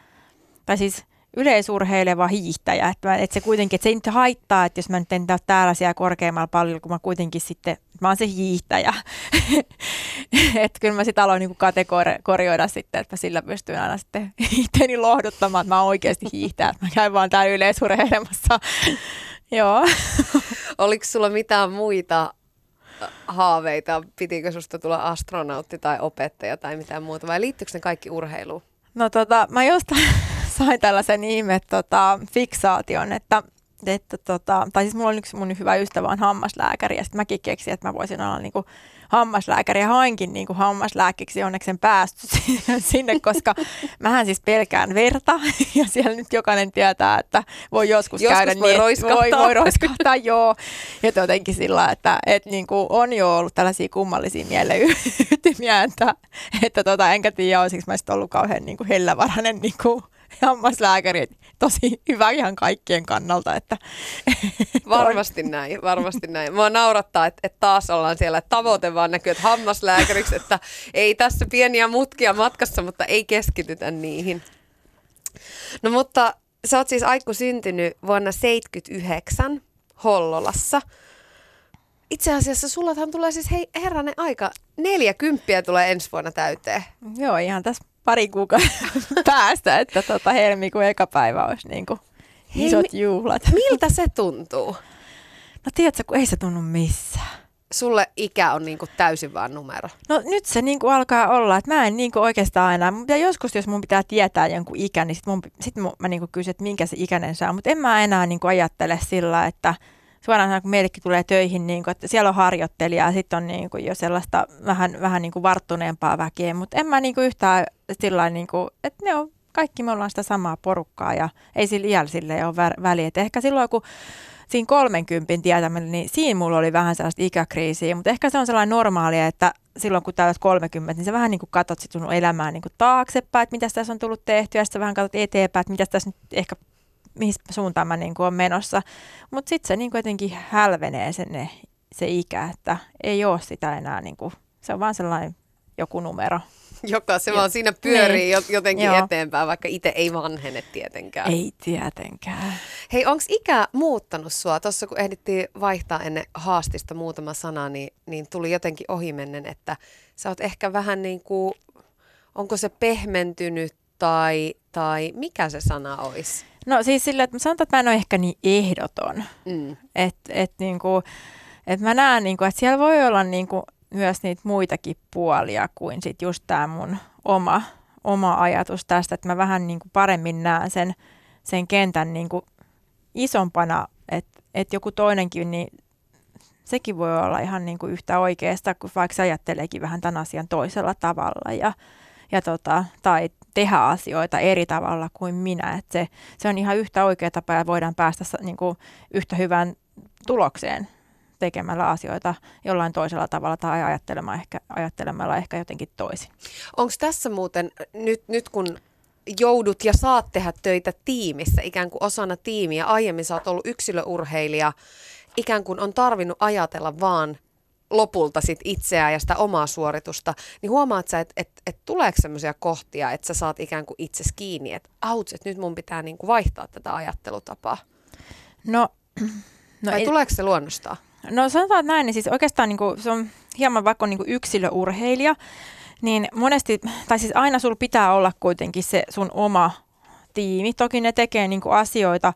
tai siis yleisurheileva hiihtäjä. Että, että se kuitenkin, että se ei nyt haittaa, että jos mä nyt en täällä siellä korkeammalla paljon, kun mä kuitenkin sitten, mä oon se hiihtäjä. että kyllä mä sitten aloin niin kategorioida sitten, että sillä pystyn aina sitten itseäni lohduttamaan, että mä oon oikeasti hiihtäjä. Mä käyn vaan täällä yleisurheilemassa. Joo. Oliko sulla mitään muita haaveita? Pitikö susta tulla astronautti tai opettaja tai mitään muuta? Vai liittyykö ne kaikki urheiluun? No tota, mä jostain sain tällaisen ihme tota, fiksaation, että että tota, tai siis mulla on yksi mun hyvä ystävä on hammaslääkäri ja sitten mäkin keksin, että mä voisin olla niinku hammaslääkäri ja hainkin niinku hammaslääkiksi onneksi sen päästy sinne, koska mähän siis pelkään verta ja siellä nyt jokainen tietää, että voi joskus, joskus käydä voi niin, roiskahtaa. voi, voi roiskahtaa, joo. Ja jotenkin sillä, että et niinku on jo ollut tällaisia kummallisia mieleyhtymiä, että, että tota, enkä tiedä, olisiko mä sitten ollut kauhean niinku hellävarainen niinku hammaslääkäri. Tosi hyvä ihan kaikkien kannalta. Että varmasti näin, varmasti näin. Mua naurattaa, että, että taas ollaan siellä, että tavoite vaan näkyy, että hammaslääkäriksi, että ei tässä pieniä mutkia matkassa, mutta ei keskitytä niihin. No mutta sä oot siis Aikku syntynyt vuonna 79 Hollolassa. Itse asiassa sullahan tulee siis, hei herranen aika, neljäkymppiä tulee ensi vuonna täyteen. Joo, ihan tässä pari kuukauden päästä, että tota helmikuun eka päivä olisi niin kuin isot Hei, juhlat. Miltä se tuntuu? No tiedätkö, kun ei se tunnu missään. Sulle ikä on niinku täysin vaan numero. No nyt se niinku alkaa olla, että mä en niinku oikeastaan enää, mutta joskus jos mun pitää tietää jonkun ikä, niin sit, mun, sit mun, mä niinku kysyn, että minkä se ikäinen saa, mutta en mä enää niinku ajattele sillä, että suoraan kun meillekin tulee töihin, niin kuin, että siellä on harjoittelija ja sitten on niin kuin jo sellaista vähän, vähän niin kuin varttuneempaa väkeä, mutta en mä niin kuin yhtään sillä niin kuin, että ne on, kaikki me ollaan sitä samaa porukkaa ja ei sillä iällä sille ole väliä. Ehkä silloin, kun siinä 30 tietämällä, niin siinä mulla oli vähän sellaista ikäkriisiä, mutta ehkä se on sellainen normaalia, että silloin kun täytät 30, niin sä vähän niin kuin katsot sit sun elämää niin kuin taaksepäin, että mitä tässä on tullut tehtyä, ja sitten vähän katsot eteenpäin, että mitä tässä nyt ehkä mihin suuntaan mä niin kuin olen menossa. Mutta sitten se niin kuin jotenkin hälvenee sen, se ikä, että ei ole sitä enää, niin kuin, se on vaan sellainen joku numero. Joka se vaan siinä pyörii niin. jotenkin Joo. eteenpäin, vaikka itse ei vanhene tietenkään. Ei tietenkään. Hei, onko ikä muuttanut sua? Tuossa kun ehdittiin vaihtaa ennen haastista muutama sana, niin, niin tuli jotenkin ohimennen, että sä oot ehkä vähän niin kuin, onko se pehmentynyt tai, tai mikä se sana olisi? No siis sillä, että sanotaan, että mä en ole ehkä niin ehdoton. Mm. Että et, niinku, et mä näen, niinku, että siellä voi olla niinku, myös niitä muitakin puolia kuin sit just tämä mun oma, oma ajatus tästä, että mä vähän niinku paremmin näen sen, sen kentän niinku isompana, että et joku toinenkin, niin sekin voi olla ihan niinku yhtä oikeasta, kun vaikka se ajatteleekin vähän tämän asian toisella tavalla. Ja, ja tota, tai tehdä asioita eri tavalla kuin minä. Että se, se on ihan yhtä oikea tapa ja voidaan päästä niin kuin yhtä hyvään tulokseen tekemällä asioita jollain toisella tavalla tai ajattelemalla ehkä, ajattelemalla ehkä jotenkin toisin. Onko tässä muuten nyt, nyt kun joudut ja saat tehdä töitä tiimissä, ikään kuin osana tiimiä, aiemmin sä oot ollut yksilöurheilija, ikään kuin on tarvinnut ajatella vaan lopulta sit itseään ja sitä omaa suoritusta, niin huomaat sä, että et, et tuleeko sellaisia kohtia, että sä saat ikään kuin itse kiinni, että auts, että nyt mun pitää niinku vaihtaa tätä ajattelutapaa? No, no Vai ei, tuleeko se luonnostaan? No sanotaan näin, niin siis oikeastaan niinku, se on hieman vaikka on niinku yksilöurheilija, niin monesti, tai siis aina sulla pitää olla kuitenkin se sun oma tiimi. Toki ne tekee niinku asioita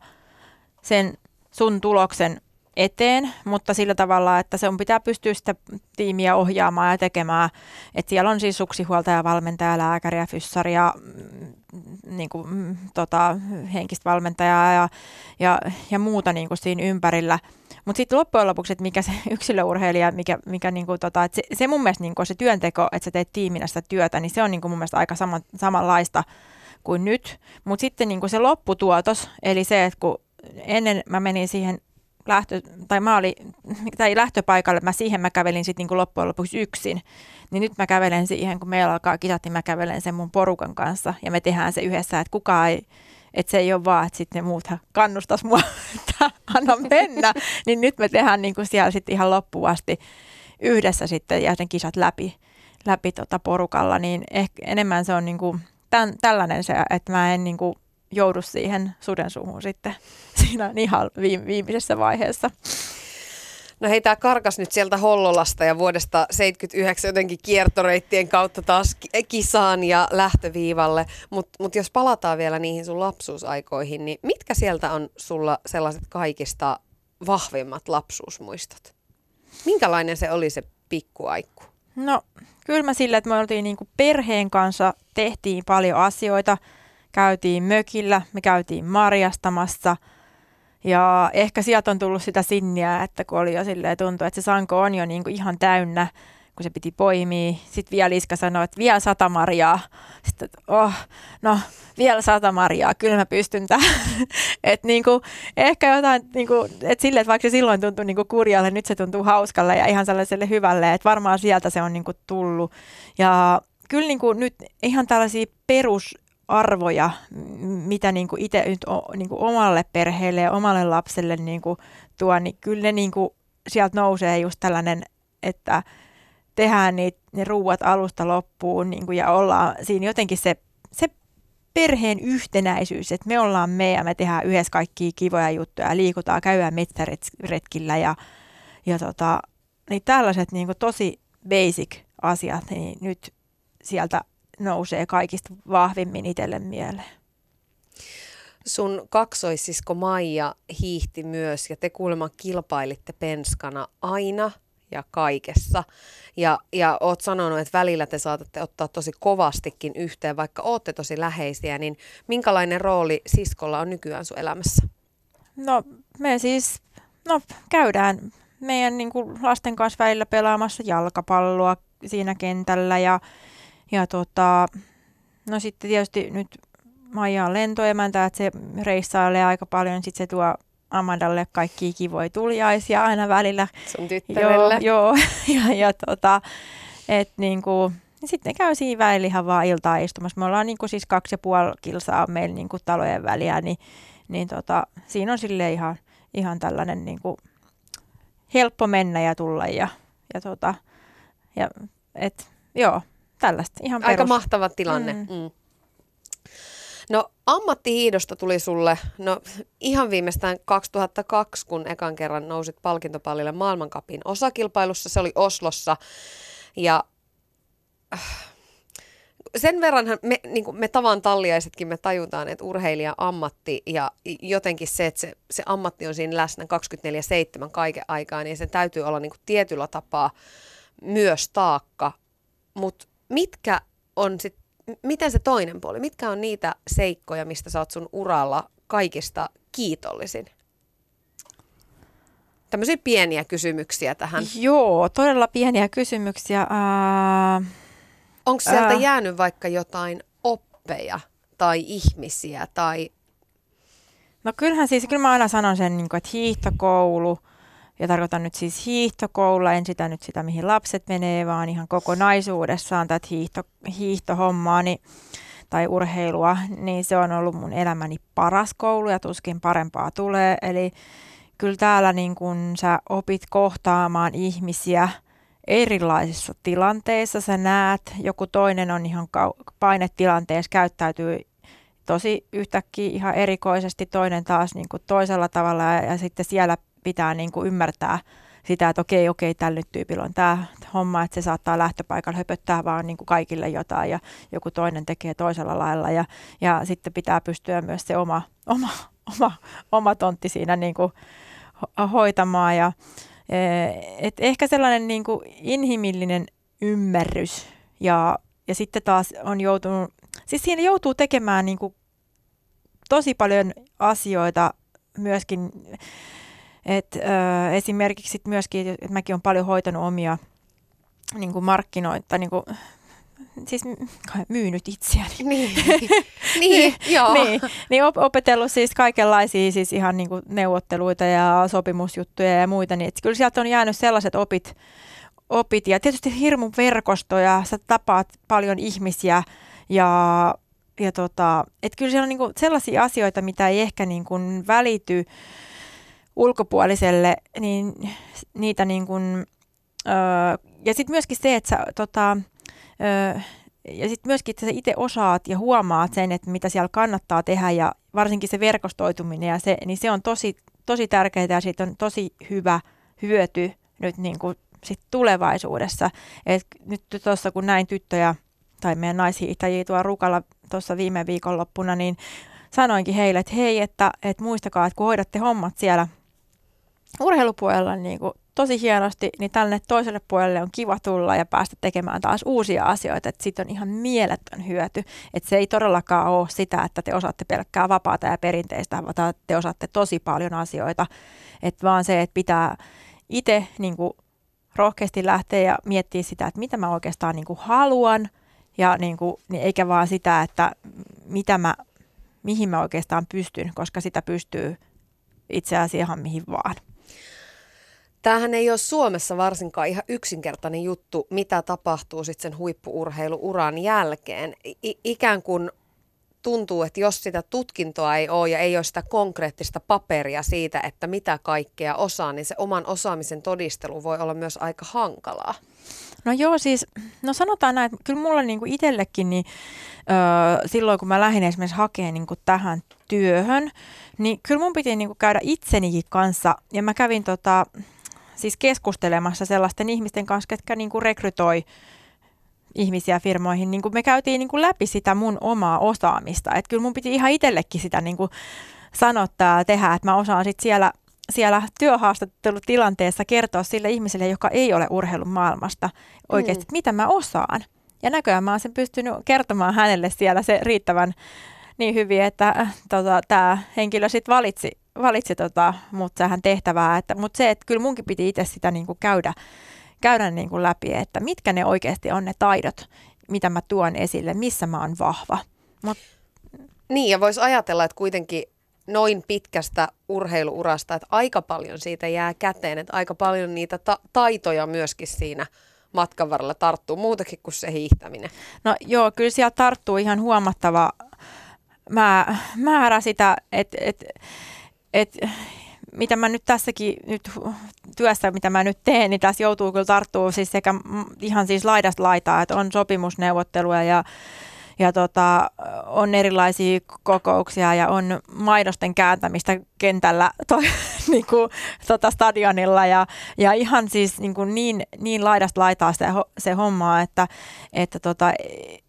sen sun tuloksen eteen, mutta sillä tavalla, että se on pitää pystyä sitä tiimiä ohjaamaan ja tekemään. Että siellä on siis suksihuoltaja, valmentaja, lääkäri ja fyssari ja mm, niin kuin, mm, tota, henkistä valmentajaa ja, ja, ja muuta niin kuin siinä ympärillä. Mutta sitten loppujen lopuksi, että mikä se yksilöurheilija, mikä, mikä niin kuin, tota, se, se mun mielestä niin kuin se työnteko, että sä teet tiiminä sitä työtä, niin se on niin kuin mun mielestä aika sama, samanlaista kuin nyt. Mutta sitten niin kuin se lopputuotos, eli se, että kun ennen mä menin siihen lähtö, tai mä olin, tai lähtöpaikalle, mä siihen mä kävelin sitten niin loppujen lopuksi yksin. Niin nyt mä kävelen siihen, kun meillä alkaa kisat, niin mä kävelen sen mun porukan kanssa ja me tehdään se yhdessä, että kukaan ei, että se ei ole vaan, että sitten ne muut kannustas mua, että anna mennä. niin nyt me tehdään niin kuin siellä sitten ihan loppuvasti yhdessä sitten ja sen kisat läpi, läpi tota porukalla, niin ehkä enemmän se on niin kuin tämän, tällainen se, että mä en niin kuin joudu siihen suden suuhun sitten siinä ihan viimeisessä vaiheessa. No hei, tämä karkas nyt sieltä Hollolasta ja vuodesta 79 jotenkin kiertoreittien kautta taas kisaan ja lähtöviivalle. Mutta mut jos palataan vielä niihin sun lapsuusaikoihin, niin mitkä sieltä on sulla sellaiset kaikista vahvimmat lapsuusmuistot? Minkälainen se oli se pikkuaikku? No kyllä mä sillä, että me oltiin niinku perheen kanssa, tehtiin paljon asioita – käytiin mökillä, me käytiin marjastamassa ja ehkä sieltä on tullut sitä sinniä, että kun oli jo silleen tuntuu, että se sanko on jo niin kuin ihan täynnä, kun se piti poimia. Sitten vielä Liska sanoi, että vielä sata marjaa. Sitten, että oh, no vielä sata marjaa, kyllä mä pystyn tähän. että niinku, ehkä jotain, niinku, että sille, että vaikka se silloin tuntui niinku kurjalle, nyt se tuntuu hauskalle ja ihan sellaiselle hyvälle, että varmaan sieltä se on niinku tullut. Ja kyllä niinku nyt ihan tällaisia perus arvoja, mitä niin kuin itse nyt o, niin kuin omalle perheelle ja omalle lapselle niin kuin tuo, niin kyllä ne niin kuin, sieltä nousee just tällainen, että tehdään niitä, ne ruuat alusta loppuun niin kuin, ja ollaan siinä jotenkin se, se perheen yhtenäisyys, että me ollaan me ja me tehdään yhdessä kaikkia kivoja juttuja, liikutaan, käydään metsäretkillä ja, ja tota, niin tällaiset niin kuin tosi basic asiat, niin nyt sieltä nousee kaikista vahvimmin itselle mieleen. Sun kaksoissisko Maija hiihti myös ja te kuulemma kilpailitte penskana aina ja kaikessa. Ja, ja oot sanonut, että välillä te saatatte ottaa tosi kovastikin yhteen, vaikka ootte tosi läheisiä, niin minkälainen rooli siskolla on nykyään sun elämässä? No me siis no käydään meidän niin kuin lasten kanssa välillä pelaamassa jalkapalloa siinä kentällä ja, ja tota, no sitten tietysti nyt Maija on lentoemäntä, että se reissailee aika paljon, sitten se tuo Amandalle kaikki kivoja tuliaisia aina välillä. Sun tyttärelle. Joo, joo. ja, ja tota, et niinku, sitten käy siinä välillä ihan vaan iltaa istumassa. Me ollaan niinku siis kaksi ja puoli kilsaa meillä niinku talojen väliä, niin, niin tota, siinä on sille ihan, ihan tällainen niinku helppo mennä ja tulla ja, ja, tota, ja et, joo, tällaista ihan perus. Aika mahtava tilanne. Mm. Mm. No ammattihiidosta tuli sulle, no ihan viimeistään 2002, kun ekan kerran nousit palkintopallille maailmankapin osakilpailussa. Se oli Oslossa ja äh, sen verranhan me, niin me tavan talliaisetkin me tajutaan, että urheilija ammatti ja jotenkin se, että se, se ammatti on siinä läsnä 24-7 kaiken aikaa, niin sen täytyy olla niin kuin tietyllä tapaa myös taakka. Mutta mitkä on sit, miten se toinen puoli, mitkä on niitä seikkoja, mistä sä oot sun uralla kaikista kiitollisin? Tämmöisiä pieniä kysymyksiä tähän. Joo, todella pieniä kysymyksiä. Äh... Onko sieltä Ää... jäänyt vaikka jotain oppeja tai ihmisiä tai... No kyllähän siis, kyllä mä aina sanon sen, niin että hiihtokoulu, ja tarkoitan nyt siis hiihtokoululla, en sitä nyt sitä, mihin lapset menee, vaan ihan kokonaisuudessaan tätä hiihto, hiihtohommaa niin, tai urheilua, niin se on ollut mun elämäni paras koulu ja tuskin parempaa tulee. Eli kyllä täällä niin kun sä opit kohtaamaan ihmisiä – erilaisissa tilanteissa. Sä näet, joku toinen on ihan painetilanteessa, käyttäytyy tosi yhtäkkiä ihan erikoisesti, toinen taas niin kuin toisella tavalla ja, ja sitten siellä pitää niin kuin ymmärtää sitä, että okei, okei, tällä nyt tyypillä on tämä homma, että se saattaa lähtöpaikalla höpöttää vaan niin kuin kaikille jotain ja joku toinen tekee toisella lailla ja, ja sitten pitää pystyä myös se oma, oma, oma, oma tontti siinä niin kuin hoitamaan ja, Eh, et ehkä sellainen niin kuin inhimillinen ymmärrys ja, ja sitten taas on joutunut, siis siinä joutuu tekemään niin kuin tosi paljon asioita myöskin, että äh, esimerkiksi myöskin, että mäkin olen paljon hoitanut omia niin kuin markkinoita, niin kuin siis myynyt itseäni. Niin, niin, joo. niin, niin op- opetellut siis kaikenlaisia siis ihan niin kuin neuvotteluita ja sopimusjuttuja ja muita, niin kyllä sieltä on jäänyt sellaiset opit, opit ja tietysti hirmu verkosto ja sä tapaat paljon ihmisiä ja, ja tota, että kyllä siellä on niin kuin sellaisia asioita, mitä ei ehkä niin kuin välity ulkopuoliselle, niin niitä niin kuin, öö, ja sitten myöskin se, että sä tota, Öö, ja sitten myöskin, että sä itse osaat ja huomaat sen, että mitä siellä kannattaa tehdä ja varsinkin se verkostoituminen ja se, niin se on tosi, tosi tärkeää ja siitä on tosi hyvä hyöty nyt niin kuin sit tulevaisuudessa. Et nyt tuossa kun näin tyttöjä tai meidän naishiihtäjiä tuolla Rukalla tuossa viime viikonloppuna, niin sanoinkin heille, että hei, että, että muistakaa, että kun hoidatte hommat siellä urheilupuolella niin kuin tosi hienosti, niin tälle toiselle puolelle on kiva tulla ja päästä tekemään taas uusia asioita. Että siitä on ihan mieletön hyöty. Että se ei todellakaan ole sitä, että te osaatte pelkkää vapaata ja perinteistä, vaan te osaatte tosi paljon asioita. Että vaan se, että pitää itse niin kuin, rohkeasti lähteä ja miettiä sitä, että mitä mä oikeastaan niin kuin, haluan. Ja niin kuin, niin eikä vaan sitä, että mitä mä, mihin mä oikeastaan pystyn, koska sitä pystyy itse asiassa ihan mihin vaan. Tämähän ei ole Suomessa varsinkaan ihan yksinkertainen juttu, mitä tapahtuu sitten sen huippuurheiluuran jälkeen. I- ikään kuin tuntuu, että jos sitä tutkintoa ei ole ja ei ole sitä konkreettista paperia siitä, että mitä kaikkea osaa, niin se oman osaamisen todistelu voi olla myös aika hankalaa. No joo, siis no sanotaan näin, että kyllä mulla niin kuin itsellekin, niin öö, silloin kun mä lähdin esimerkiksi hakemaan niin kuin tähän työhön, niin kyllä mun piti niin kuin käydä itsenikin kanssa, ja mä kävin tota, siis keskustelemassa sellaisten ihmisten kanssa, ketkä niin kuin rekrytoi ihmisiä firmoihin, niin kuin me käytiin niin kuin läpi sitä mun omaa osaamista. Että kyllä mun piti ihan itsellekin sitä niin kuin sanottaa ja tehdä, että mä osaan sitten siellä, siellä työhaastattelutilanteessa kertoa sille ihmiselle, joka ei ole urheilun maailmasta oikeasti, mm. että mitä mä osaan. Ja näköjään mä oon sen pystynyt kertomaan hänelle siellä se riittävän niin hyvin, että äh, tota, tämä henkilö sitten valitsi, valitsi tota, mut tähän tehtävää. Että, mutta se, että kyllä munkin piti itse sitä niin kuin käydä, käydä niin kuin läpi, että mitkä ne oikeasti on ne taidot, mitä mä tuon esille, missä mä oon vahva. Mut, niin, ja voisi ajatella, että kuitenkin noin pitkästä urheiluurasta, että aika paljon siitä jää käteen, että aika paljon niitä ta- taitoja myöskin siinä matkan varrella tarttuu, muutakin kuin se hiihtäminen. No joo, kyllä siellä tarttuu ihan huomattava määrä sitä, että et, et, mitä mä nyt tässäkin nyt työssä, mitä mä nyt teen, niin tässä joutuu kyllä tarttuu siis sekä ihan siis laidasta laitaa, että on sopimusneuvotteluja ja ja tota, on erilaisia kokouksia ja on maidosten kääntämistä kentällä to, niin kuin, tota stadionilla ja, ja ihan siis niin, kuin niin, niin laidasta laitaa se, se hommaa, että, että tota,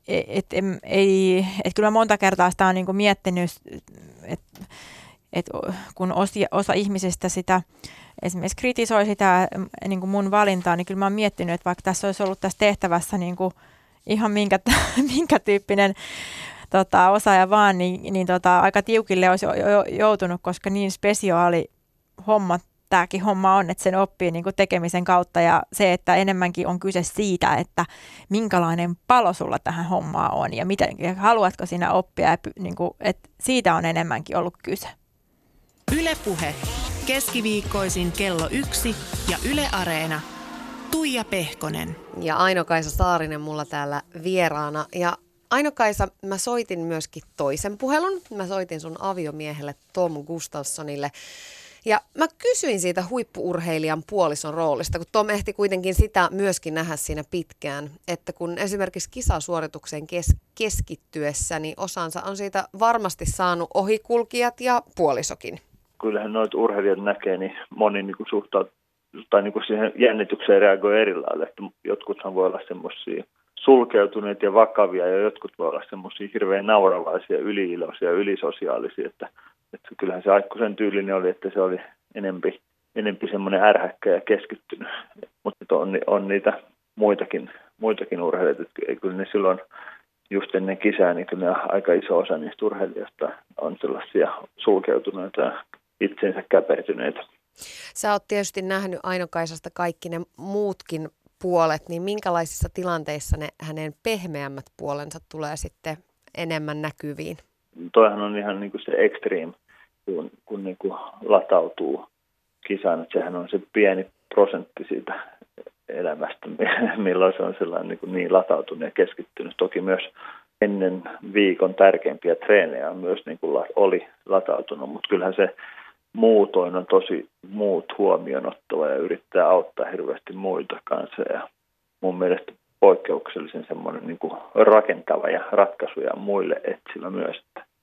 et, et, ei, et kyllä monta kertaa sitä on niin kuin miettinyt, että et kun osia, osa ihmisistä sitä esimerkiksi kritisoi sitä niin kuin mun valintaa, niin kyllä mä oon miettinyt, että vaikka tässä olisi ollut tässä tehtävässä niin kuin ihan minkä, minkä tyyppinen tota, osaaja vaan, niin, niin tota, aika tiukille olisi joutunut, koska niin spesiaali homma tämäkin homma on, että sen oppii niin kuin tekemisen kautta ja se, että enemmänkin on kyse siitä, että minkälainen palo sulla tähän hommaan on ja miten, haluatko sinä oppia, ja, niin kuin, että siitä on enemmänkin ollut kyse. Ylepuhe keskiviikkoisin kello yksi ja Yle Areena – Tuija Pehkonen. Ja Aino-Kaisa Saarinen mulla täällä vieraana. Ja Aino-Kaisa, mä soitin myöskin toisen puhelun. Mä soitin sun aviomiehelle Tom Gustafssonille. Ja mä kysyin siitä huippuurheilijan puolison roolista, kun Tom ehti kuitenkin sitä myöskin nähdä siinä pitkään, että kun esimerkiksi kisasuoritukseen kes- keskittyessä, niin osansa on siitä varmasti saanut ohikulkijat ja puolisokin. Kyllähän noita urheilijat näkee, niin moni niin suhtautuu tai niin kuin siihen jännitykseen reagoi eri lailla. Että jotkuthan voi olla semmoisia sulkeutuneita ja vakavia ja jotkut voi olla semmoisia hirveän nauravaisia, yliiloisia, ylisosiaalisia. Että, että kyllähän se Aikkosen tyylinen oli, että se oli enempi, enempi semmoinen ärhäkkä ja keskittynyt. Mutta on, on niitä muitakin, muitakin urheilijoita, että kyllä ne silloin just ennen kisää, niin kyllä aika iso osa niistä urheilijoista on sellaisia sulkeutuneita ja itsensä käpertyneitä. Sä oot tietysti nähnyt Ainokaisasta kaikki ne muutkin puolet, niin minkälaisissa tilanteissa ne hänen pehmeämmät puolensa tulee sitten enemmän näkyviin? Toihan on ihan niin kuin se extreme, kun, kun niin kuin latautuu kisaan, että sehän on se pieni prosentti siitä elämästä, milloin se on sellainen niin, kuin niin latautunut ja keskittynyt. Toki myös ennen viikon tärkeimpiä treenejä on myös niin kuin oli latautunut, mutta kyllähän se muutoin on tosi muut huomioon ottava ja yrittää auttaa hirveästi muita kanssa. Ja mun mielestä poikkeuksellisen semmoinen niin rakentava ja ratkaisuja muille etsivä myös.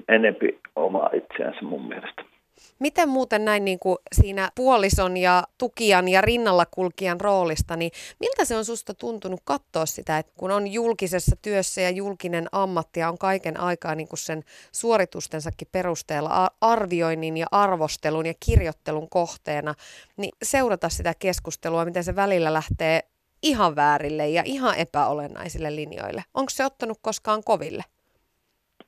Enempi omaa itseänsä mun mielestä. Miten muuten näin niin kuin siinä puolison ja tukijan ja rinnalla kulkijan roolista, niin miltä se on susta tuntunut katsoa sitä, että kun on julkisessa työssä ja julkinen ammatti ja on kaiken aikaa niin kuin sen suoritustensakin perusteella arvioinnin ja arvostelun ja kirjoittelun kohteena, niin seurata sitä keskustelua, miten se välillä lähtee ihan väärille ja ihan epäolennaisille linjoille. Onko se ottanut koskaan koville?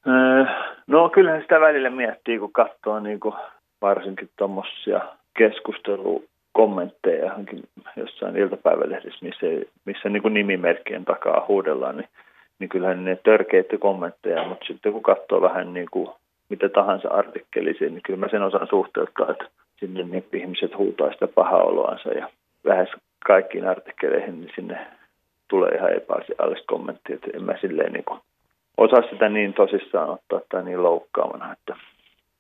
Öö, no kyllähän sitä välillä miettii, kun katsoo niin kuin varsinkin tuommoisia keskustelukommentteja johonkin jossain iltapäivälehdissä, missä, missä niin kuin nimimerkkien takaa huudellaan, niin, niin kyllähän ne törkeitä kommentteja, mutta sitten kun katsoo vähän niin kuin mitä tahansa artikkelisia, niin kyllä mä sen osaan suhteuttaa, että sinne niin ihmiset huutaa sitä pahaa oloansa ja lähes kaikkiin artikkeleihin, niin sinne tulee ihan epäasialliset kommenttia, että en mä silleen niin kuin osaa sitä niin tosissaan ottaa tai niin loukkaavana, että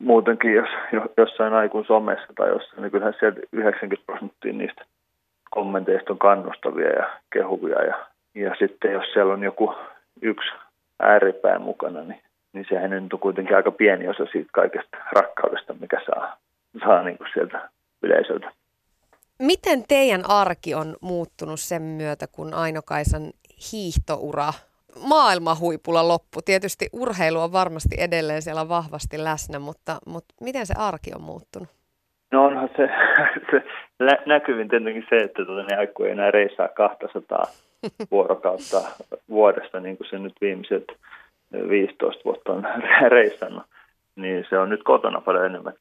muutenkin, jos jossain aikun somessa tai jossain, niin kyllähän sieltä 90 prosenttia niistä kommenteista on kannustavia ja kehuvia. Ja, ja sitten jos siellä on joku yksi ääripää mukana, niin, niin sehän nyt on kuitenkin aika pieni osa siitä kaikesta rakkaudesta, mikä saa, saa niin kuin sieltä yleisöltä. Miten teidän arki on muuttunut sen myötä, kun Aino-Kaisan hiihtoura maailmahuipulla loppu. Tietysti urheilu on varmasti edelleen siellä vahvasti läsnä, mutta, mutta miten se arki on muuttunut? No onhan se, se näkyvin tietenkin se, että tuota, ne aikoo enää reissaa 200 vuorokautta vuodesta, niin kuin se nyt viimeiset 15 vuotta on reissannut. niin se on nyt kotona paljon enemmän.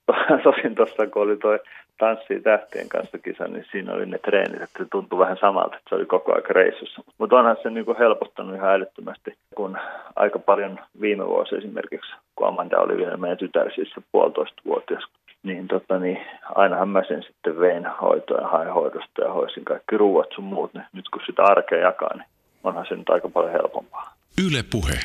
Tosin tuossa, kun oli toi Tanssii tähtien kanssa kisa, niin siinä oli ne treenit, että se tuntui vähän samalta, että se oli koko aika reissussa. Mutta onhan se niin kuin helpottanut ihan älyttömästi, kun aika paljon viime vuosi esimerkiksi, kun Amanda oli vielä meidän tytär, siis se puolitoista vuotias, niin, tota, niin ainahan mä sen sitten vein hoitoa ja hain hoidosta ja hoisin kaikki ruuat sun muut. Niin nyt kun sitä arkea jakaa, niin onhan se nyt aika paljon helpompaa. Yle Puhe.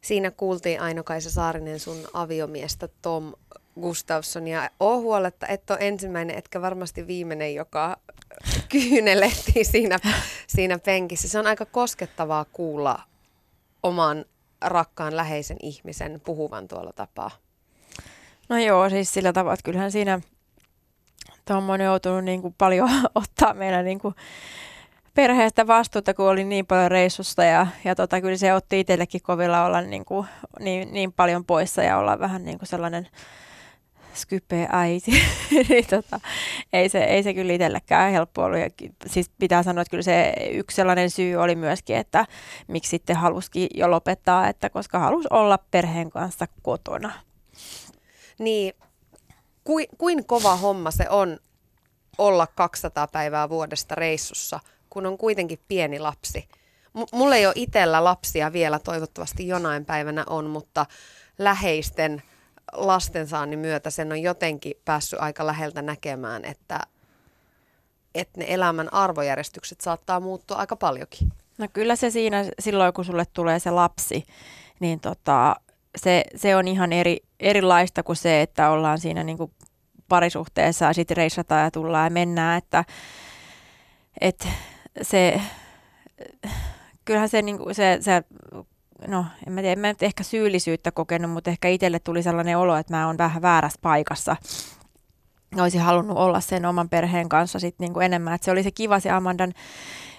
Siinä kuultiin Aino-Kaisa Saarinen sun aviomiestä Tom Gustafsson ja oo huoletta, että on ensimmäinen, etkä varmasti viimeinen, joka kyynelehtii siinä, siinä penkissä. Se on aika koskettavaa kuulla oman rakkaan läheisen ihmisen puhuvan tuolla tapaa. No joo, siis sillä tavalla, että kyllähän siinä tuommoinen joutunut niin kuin paljon ottaa meidän niin kuin perheestä vastuuta, kun oli niin paljon reissusta ja, ja tota, kyllä se otti itsellekin kovilla olla niin, kuin, niin, niin paljon poissa ja olla vähän niin kuin sellainen skype äiti. niin, tota, ei, se, ei se kyllä itsellekään helppo ollut. Ja, siis pitää sanoa, että kyllä se yksi sellainen syy oli myöskin, että miksi sitten halusikin jo lopettaa, että koska halusi olla perheen kanssa kotona. Niin, kuin, kuin kova homma se on olla 200 päivää vuodesta reissussa, kun on kuitenkin pieni lapsi. M- mulla ei ole itsellä lapsia vielä, toivottavasti jonain päivänä on, mutta läheisten lastensaannin myötä sen on jotenkin päässyt aika läheltä näkemään, että, että ne elämän arvojärjestykset saattaa muuttua aika paljonkin. No kyllä se siinä silloin, kun sulle tulee se lapsi, niin tota, se, se on ihan eri, erilaista kuin se, että ollaan siinä niin kuin parisuhteessa ja sitten reissataan ja tullaan ja mennään, että, että se, kyllähän se, niin se, se no en mä tiedä, en mä nyt ehkä syyllisyyttä kokenut, mutta ehkä itselle tuli sellainen olo, että mä oon vähän väärässä paikassa. Olisin halunnut olla sen oman perheen kanssa sit niin kuin enemmän. Et se oli se kiva se Amandan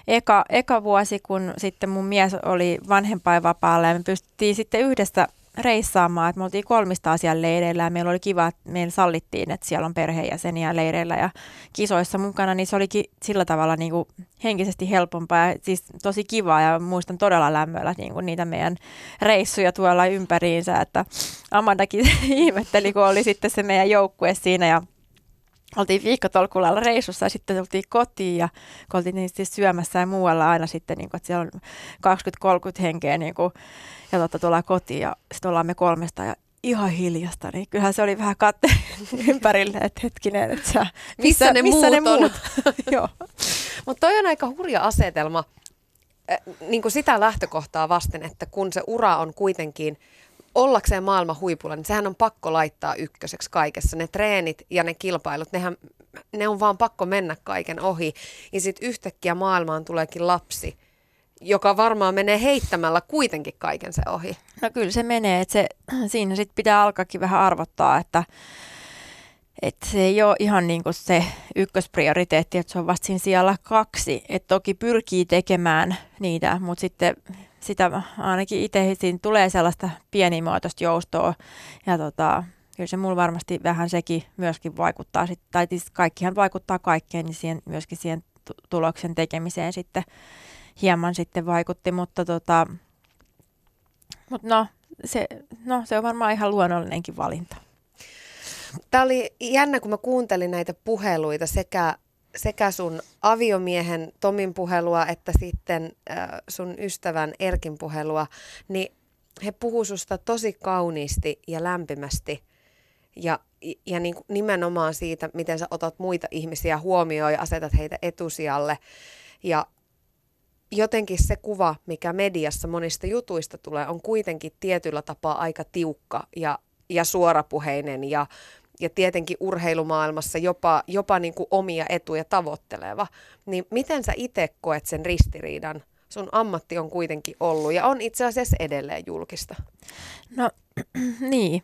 eka, eka vuosi, kun sitten mun mies oli vanhempainvapaalla ja me pystyttiin sitten yhdessä reissaamaan, että me oltiin kolmista asian leireillä ja meillä oli kiva, että meillä sallittiin, että siellä on perheenjäseniä leireillä ja kisoissa mukana, niin se olikin sillä tavalla niin kuin henkisesti helpompaa ja siis tosi kivaa ja muistan todella lämmöllä niin kuin niitä meidän reissuja tuolla ympäriinsä, että Amandakin ihmetteli, kun oli sitten se meidän joukkue siinä ja oltiin viikkotolkulla reissussa ja sitten tultiin kotiin ja kun oltiin niin syömässä ja muualla aina sitten, niin kuin, että siellä on 20-30 henkeä niin kuin, ja totta, tullaan kotiin ja sitten ollaan me kolmesta ja ihan hiljasta, niin kyllähän se oli vähän katte ympärille, että hetkinen, että sä, missä, missä ne missä muut ne muut? Joo. Mutta toi on aika hurja asetelma niin kuin sitä lähtökohtaa vasten, että kun se ura on kuitenkin ollakseen maailman huipulla, niin sehän on pakko laittaa ykköseksi kaikessa. Ne treenit ja ne kilpailut, nehän, ne on vaan pakko mennä kaiken ohi. Ja sitten yhtäkkiä maailmaan tuleekin lapsi, joka varmaan menee heittämällä kuitenkin kaiken se ohi. No kyllä se menee, että se, siinä sitten pitää alkaakin vähän arvottaa, että, että se ei ole ihan niin kuin se ykkösprioriteetti, että se on vasta siinä siellä kaksi. Että toki pyrkii tekemään niitä, mutta sitten sitä ainakin itse siinä tulee sellaista pienimuotoista joustoa ja tota, kyllä se mulla varmasti vähän sekin myöskin vaikuttaa, tai siis kaikkihan vaikuttaa kaikkeen, niin siihen, myöskin siihen tuloksen tekemiseen sitten hieman sitten vaikutti, mutta tota, mut no, se, no, se on varmaan ihan luonnollinenkin valinta. Tämä oli jännä, kun mä kuuntelin näitä puheluita sekä, sekä sun aviomiehen Tomin puhelua että sitten äh, sun ystävän Erkin puhelua, niin he puhuu susta tosi kauniisti ja lämpimästi ja, ja niin, nimenomaan siitä, miten sä otat muita ihmisiä huomioon ja asetat heitä etusijalle. Ja jotenkin se kuva, mikä mediassa monista jutuista tulee, on kuitenkin tietyllä tapaa aika tiukka ja, ja suorapuheinen ja, ja tietenkin urheilumaailmassa jopa, jopa niin kuin omia etuja tavoitteleva. Niin miten sä itse koet sen ristiriidan? Sun ammatti on kuitenkin ollut ja on itse asiassa edelleen julkista. No niin.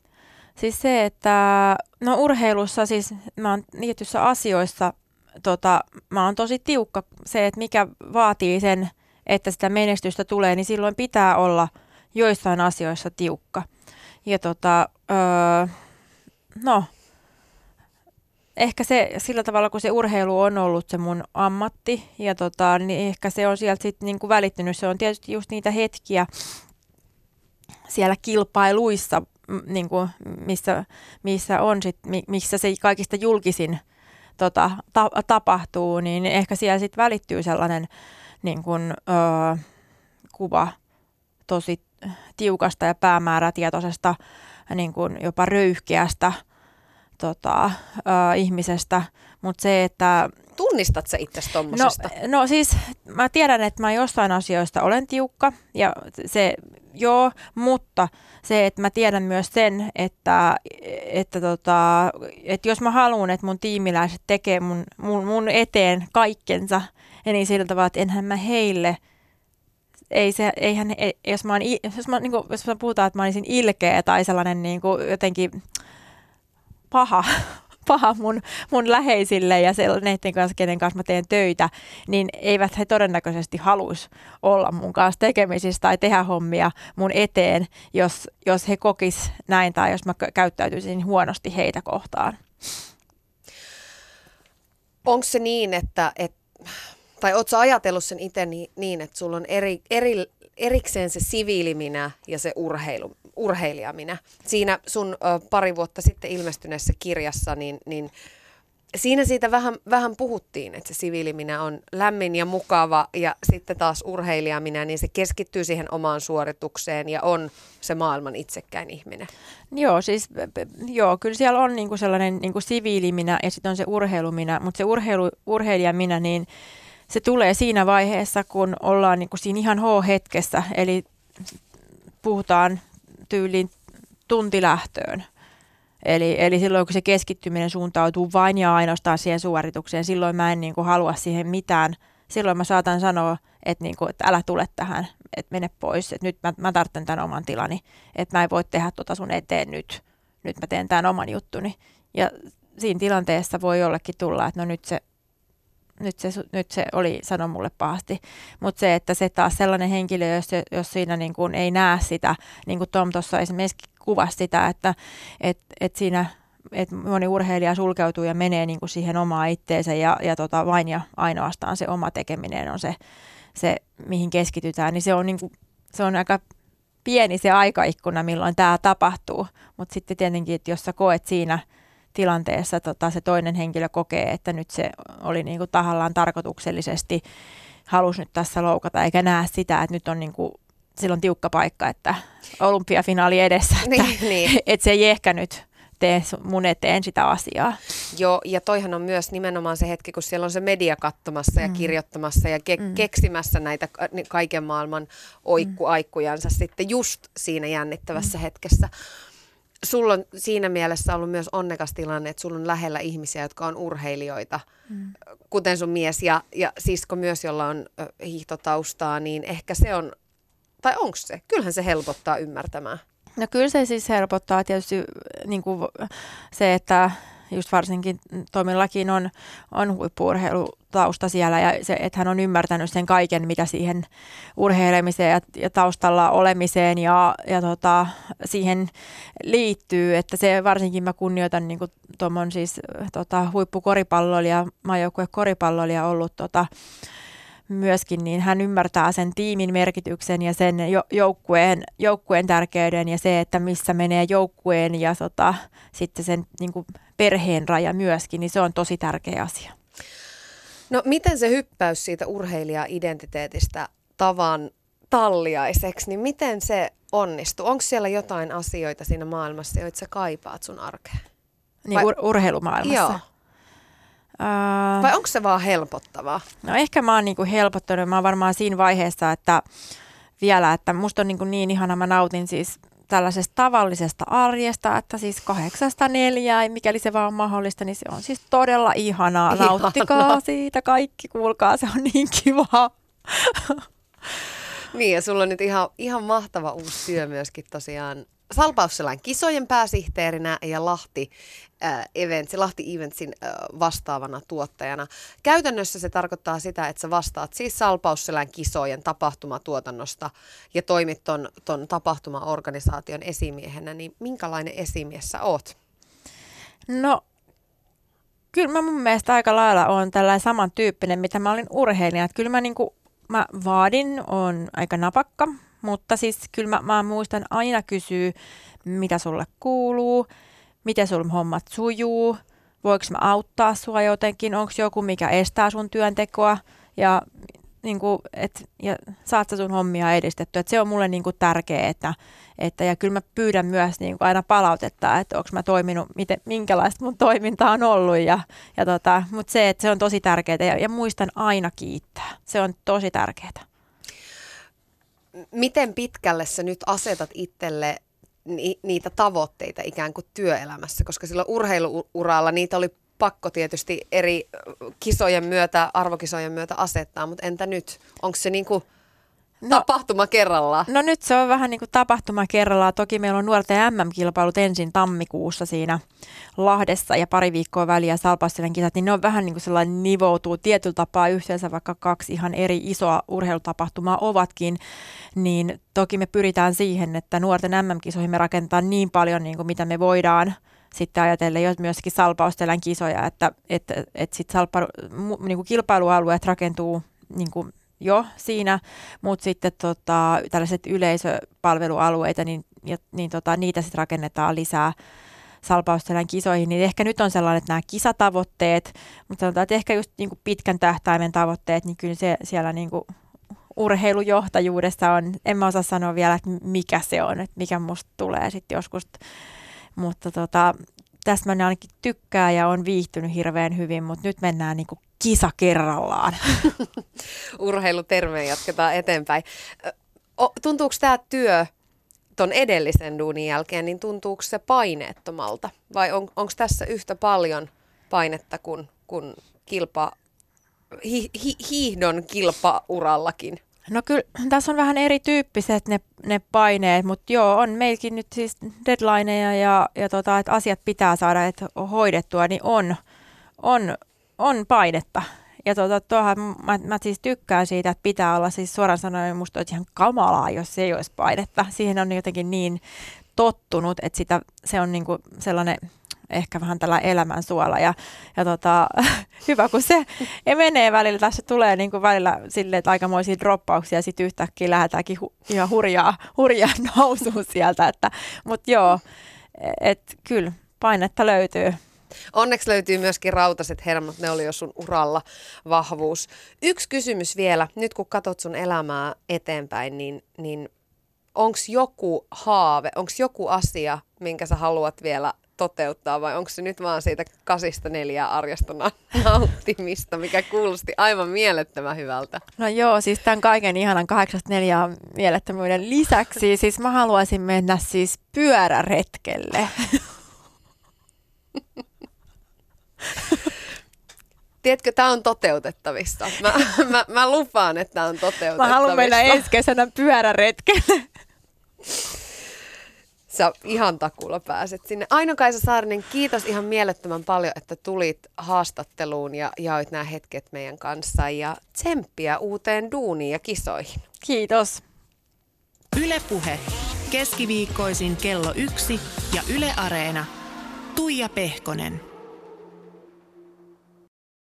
Siis se, että no urheilussa siis mä oon tietyissä asioissa tota, mä oon tosi tiukka se, että mikä vaatii sen, että sitä menestystä tulee, niin silloin pitää olla joissain asioissa tiukka. Ja tota, öö, no, ehkä se sillä tavalla, kun se urheilu on ollut se mun ammatti, ja tota, niin ehkä se on sieltä sitten niinku välittynyt. Se on tietysti just niitä hetkiä siellä kilpailuissa, niin kuin, missä, missä on sit, missä se kaikista julkisin tota, ta, tapahtuu, niin ehkä siellä sitten välittyy sellainen niin kuin, ö, kuva tosi tiukasta ja päämäärätietoisesta, niin kuin jopa röyhkeästä tota, ö, ihmisestä, mutta se, että Tunnistat sä itse tommosesta? No, no siis mä tiedän, että mä jostain asioista olen tiukka ja se joo, mutta se, että mä tiedän myös sen, että, että, tota, että jos mä haluan, että mun tiimiläiset tekee mun, mun, mun eteen kaikkensa, ja niin sillä tavalla, että enhän mä heille ei se, eihän, ei, jos mä, oon, jos, mä, niin kuin, jos mä puhutaan, että mä olisin ilkeä tai sellainen niin kuin, jotenkin paha, paha mun, mun läheisille ja neiden kanssa, kenen kanssa mä teen töitä, niin eivät he todennäköisesti haluaisi olla mun kanssa tekemisissä tai tehdä hommia mun eteen, jos, jos he kokis näin tai jos mä käyttäytyisin huonosti heitä kohtaan. Onko se niin, että, että tai ootko ajatellut sen itse niin, niin, että sulla on eri, eri, erikseen se siviiliminä ja se urheilu, urheilijaminä. Siinä sun ö, pari vuotta sitten ilmestyneessä kirjassa, niin, niin siinä siitä vähän, vähän puhuttiin, että se siviiliminä on lämmin ja mukava ja sitten taas urheilijaminä, niin se keskittyy siihen omaan suoritukseen ja on se maailman itsekkäin ihminen. Joo, siis joo, kyllä siellä on niinku sellainen niinku siviiliminä ja sitten on se urheiluminä, mutta se urheilu, urheilijaminä, niin se tulee siinä vaiheessa, kun ollaan niin kuin siinä ihan H-hetkessä, eli puhutaan tyyliin tuntilähtöön. Eli, eli silloin, kun se keskittyminen suuntautuu vain ja ainoastaan siihen suoritukseen, silloin mä en niin kuin halua siihen mitään. Silloin mä saatan sanoa, että, niin kuin, että älä tule tähän, että mene pois, että nyt mä, mä tarvitsen tämän oman tilani, että mä en voi tehdä tota sun eteen nyt, nyt mä teen tämän oman juttuni. Ja siinä tilanteessa voi jollekin tulla, että no nyt se nyt se, nyt se oli sanonut mulle pahasti. Mutta se, että se taas sellainen henkilö, jos, jos siinä niin kuin ei näe sitä, niin kuin Tom tuossa esimerkiksi kuvasi sitä, että et, et siinä et moni urheilija sulkeutuu ja menee niin kuin siihen omaan itteensä ja, ja tota, vain ja ainoastaan se oma tekeminen on se, se mihin keskitytään, niin se on, niin kuin, se on aika pieni se aikaikkuna, milloin tämä tapahtuu. Mutta sitten tietenkin, että jos sä koet siinä – tilanteessa tota, se toinen henkilö kokee, että nyt se oli niin kuin tahallaan tarkoituksellisesti halusi nyt tässä loukata, eikä näe sitä, että nyt on niin kuin, silloin tiukka paikka, että olympiafinaali edessä, että, niin, niin. että se ei ehkä nyt tee mun eteen sitä asiaa. Joo, ja toihan on myös nimenomaan se hetki, kun siellä on se media katsomassa ja mm. kirjoittamassa ja ke- mm. keksimässä näitä kaiken maailman oikkuaikkujansa mm. sitten just siinä jännittävässä mm. hetkessä sulla on siinä mielessä ollut myös onnekas tilanne, että sulla on lähellä ihmisiä, jotka on urheilijoita, mm. kuten sun mies ja, ja sisko myös, jolla on hiihtotaustaa, niin ehkä se on, tai onko se? Kyllähän se helpottaa ymmärtämään. No kyllä se siis helpottaa tietysti niin kuin se, että just varsinkin Tomillakin on, on huippuurheilutausta siellä ja se, että hän on ymmärtänyt sen kaiken, mitä siihen urheilemiseen ja, ja taustalla olemiseen ja, ja tota, siihen liittyy, että se varsinkin mä kunnioitan niin tuommoin siis tota, huippukoripalloilija, maajoukkue koripalloilija ollut tota, myöskin, niin hän ymmärtää sen tiimin merkityksen ja sen joukkueen, joukkueen tärkeyden ja se, että missä menee joukkueen ja tota, sitten sen niin kuin perheen raja myöskin, niin se on tosi tärkeä asia. No miten se hyppäys siitä urheilija-identiteetistä tavan talliaiseksi, niin miten se onnistuu? Onko siellä jotain asioita siinä maailmassa, joita sä kaipaat sun arkeen? Niin ur- urheilumaailmassa? Joo. Uh, Vai onko se vaan helpottavaa? No ehkä mä oon niinku helpottanut. Mä oon varmaan siinä vaiheessa, että vielä, että musta on niinku niin ihana, mä nautin siis tällaisesta tavallisesta arjesta, että siis kahdeksasta neljää, mikäli se vaan on mahdollista, niin se on siis todella ihanaa. ihanaa. Nauttikaa siitä kaikki, kuulkaa, se on niin kivaa. niin ja sulla on nyt ihan, ihan mahtava uusi työ myöskin tosiaan Salpausselän kisojen pääsihteerinä ja Lahti, äh, Events, Lahti Eventsin äh, vastaavana tuottajana. Käytännössä se tarkoittaa sitä, että sä vastaat siis Salpausselän kisojen tapahtumatuotannosta ja toimit ton, ton tapahtumaorganisaation esimiehenä, niin minkälainen esimies sä oot? No kyllä mä mun mielestä aika lailla on tällainen samantyyppinen, mitä mä olin urheilija. Että kyllä mä, niinku, mä vaadin, on aika napakka, mutta siis kyllä mä, mä muistan aina kysyä, mitä sulle kuuluu, miten sun hommat sujuu, voiko mä auttaa sua jotenkin, onko joku, mikä estää sun työntekoa ja, niin kuin, et, ja saat sä sun hommia edistettyä. Et se on mulle niin kuin tärkeää, että, että, ja kyllä mä pyydän myös niin kuin aina palautetta, että onko mä toiminut, miten, minkälaista mun toiminta on ollut, ja, ja tota, mutta se, että se on tosi tärkeää ja, ja muistan aina kiittää. Se on tosi tärkeää. Miten pitkälle sä nyt asetat itselle ni, niitä tavoitteita ikään kuin työelämässä, koska silloin urheiluuralla niitä oli pakko tietysti eri kisojen myötä, arvokisojen myötä asettaa, mutta entä nyt? Onko se niin kuin no, tapahtuma kerrallaan? No nyt se on vähän niin kuin tapahtuma kerrallaan. Toki meillä on nuorten MM-kilpailut ensin tammikuussa siinä Lahdessa ja pari viikkoa väliä Salpaustelen kisat, niin ne on vähän niin kuin sellainen nivoutuu tietyllä tapaa yhteensä, vaikka kaksi ihan eri isoa urheilutapahtumaa ovatkin, niin toki me pyritään siihen, että nuorten MM-kisoihin me rakentaa niin paljon niin kuin mitä me voidaan – sitten ajatellen jo myöskin salpaustelän kisoja, että, että, että sit salpa, niin kuin kilpailualueet rakentuu niin kuin jo siinä, mutta sitten tota, tällaiset yleisöpalvelualueita, niin, ja, niin tota, niitä sitten rakennetaan lisää salpaustelän kisoihin, niin ehkä nyt on sellainen, että nämä kisatavoitteet, mutta sanotaan, että ehkä just niin kuin pitkän tähtäimen tavoitteet, niin kyllä se siellä niin kuin urheilujohtajuudessa on, en mä osaa sanoa vielä, että mikä se on, että mikä musta tulee sitten joskus. Mutta tota, tästä mä ainakin tykkään ja on viihtynyt hirveän hyvin, mutta nyt mennään niin kuin kisa kerrallaan. Urheilutermeen jatketaan eteenpäin. Tuntuuko tämä työ ton edellisen duunin jälkeen, niin tuntuuko se paineettomalta? Vai on, onko tässä yhtä paljon painetta kuin, kuin kilpa, hi, hi, hiihdon kilpaurallakin? No kyllä tässä on vähän erityyppiset ne, ne paineet, mutta joo, on meilläkin nyt siis deadlineja ja, ja tota, että asiat pitää saada että hoidettua, niin on, on, on painetta. Ja tota, tuohan, mä, mä, siis tykkään siitä, että pitää olla siis suoraan sanoen, musta olisi ihan kamalaa, jos se ei olisi painetta. Siihen on jotenkin niin tottunut, että sitä, se on niinku sellainen ehkä vähän tällä elämän suola. Ja, ja tota, hyvä, kun se menee välillä. Tässä tulee niin kuin välillä silleen, että aikamoisia droppauksia ja sitten yhtäkkiä lähdetäänkin hu- ihan hurjaa, hurjaa nousuun sieltä. Että, Mutta joo, että kyllä, painetta löytyy. Onneksi löytyy myöskin rautaset hermot, ne oli jo sun uralla vahvuus. Yksi kysymys vielä, nyt kun katsot sun elämää eteenpäin, niin, niin onko joku haave, onko joku asia, minkä sä haluat vielä toteuttaa vai onko se nyt vaan siitä kasista neljää arjesta nauttimista, mikä kuulosti aivan mielettömän hyvältä? No joo, siis tämän kaiken ihanan 84 mielettömyyden lisäksi, siis mä haluaisin mennä siis pyöräretkelle. Tiedätkö, tämä on toteutettavissa. Mä, mä, mä lupaan, että tämä on toteutettavissa. Mä haluan mennä ensi kesänä pyöräretkelle. Sä ihan takulla pääset sinne. Aino-Kaisa Saarinen, kiitos ihan mielettömän paljon, että tulit haastatteluun ja jaoit nämä hetket meidän kanssa ja tsemppiä uuteen duuniin ja kisoihin. Kiitos. Ylepuhe keskiviikkoisin kello yksi ja Yle Areena. Tuija Pehkonen.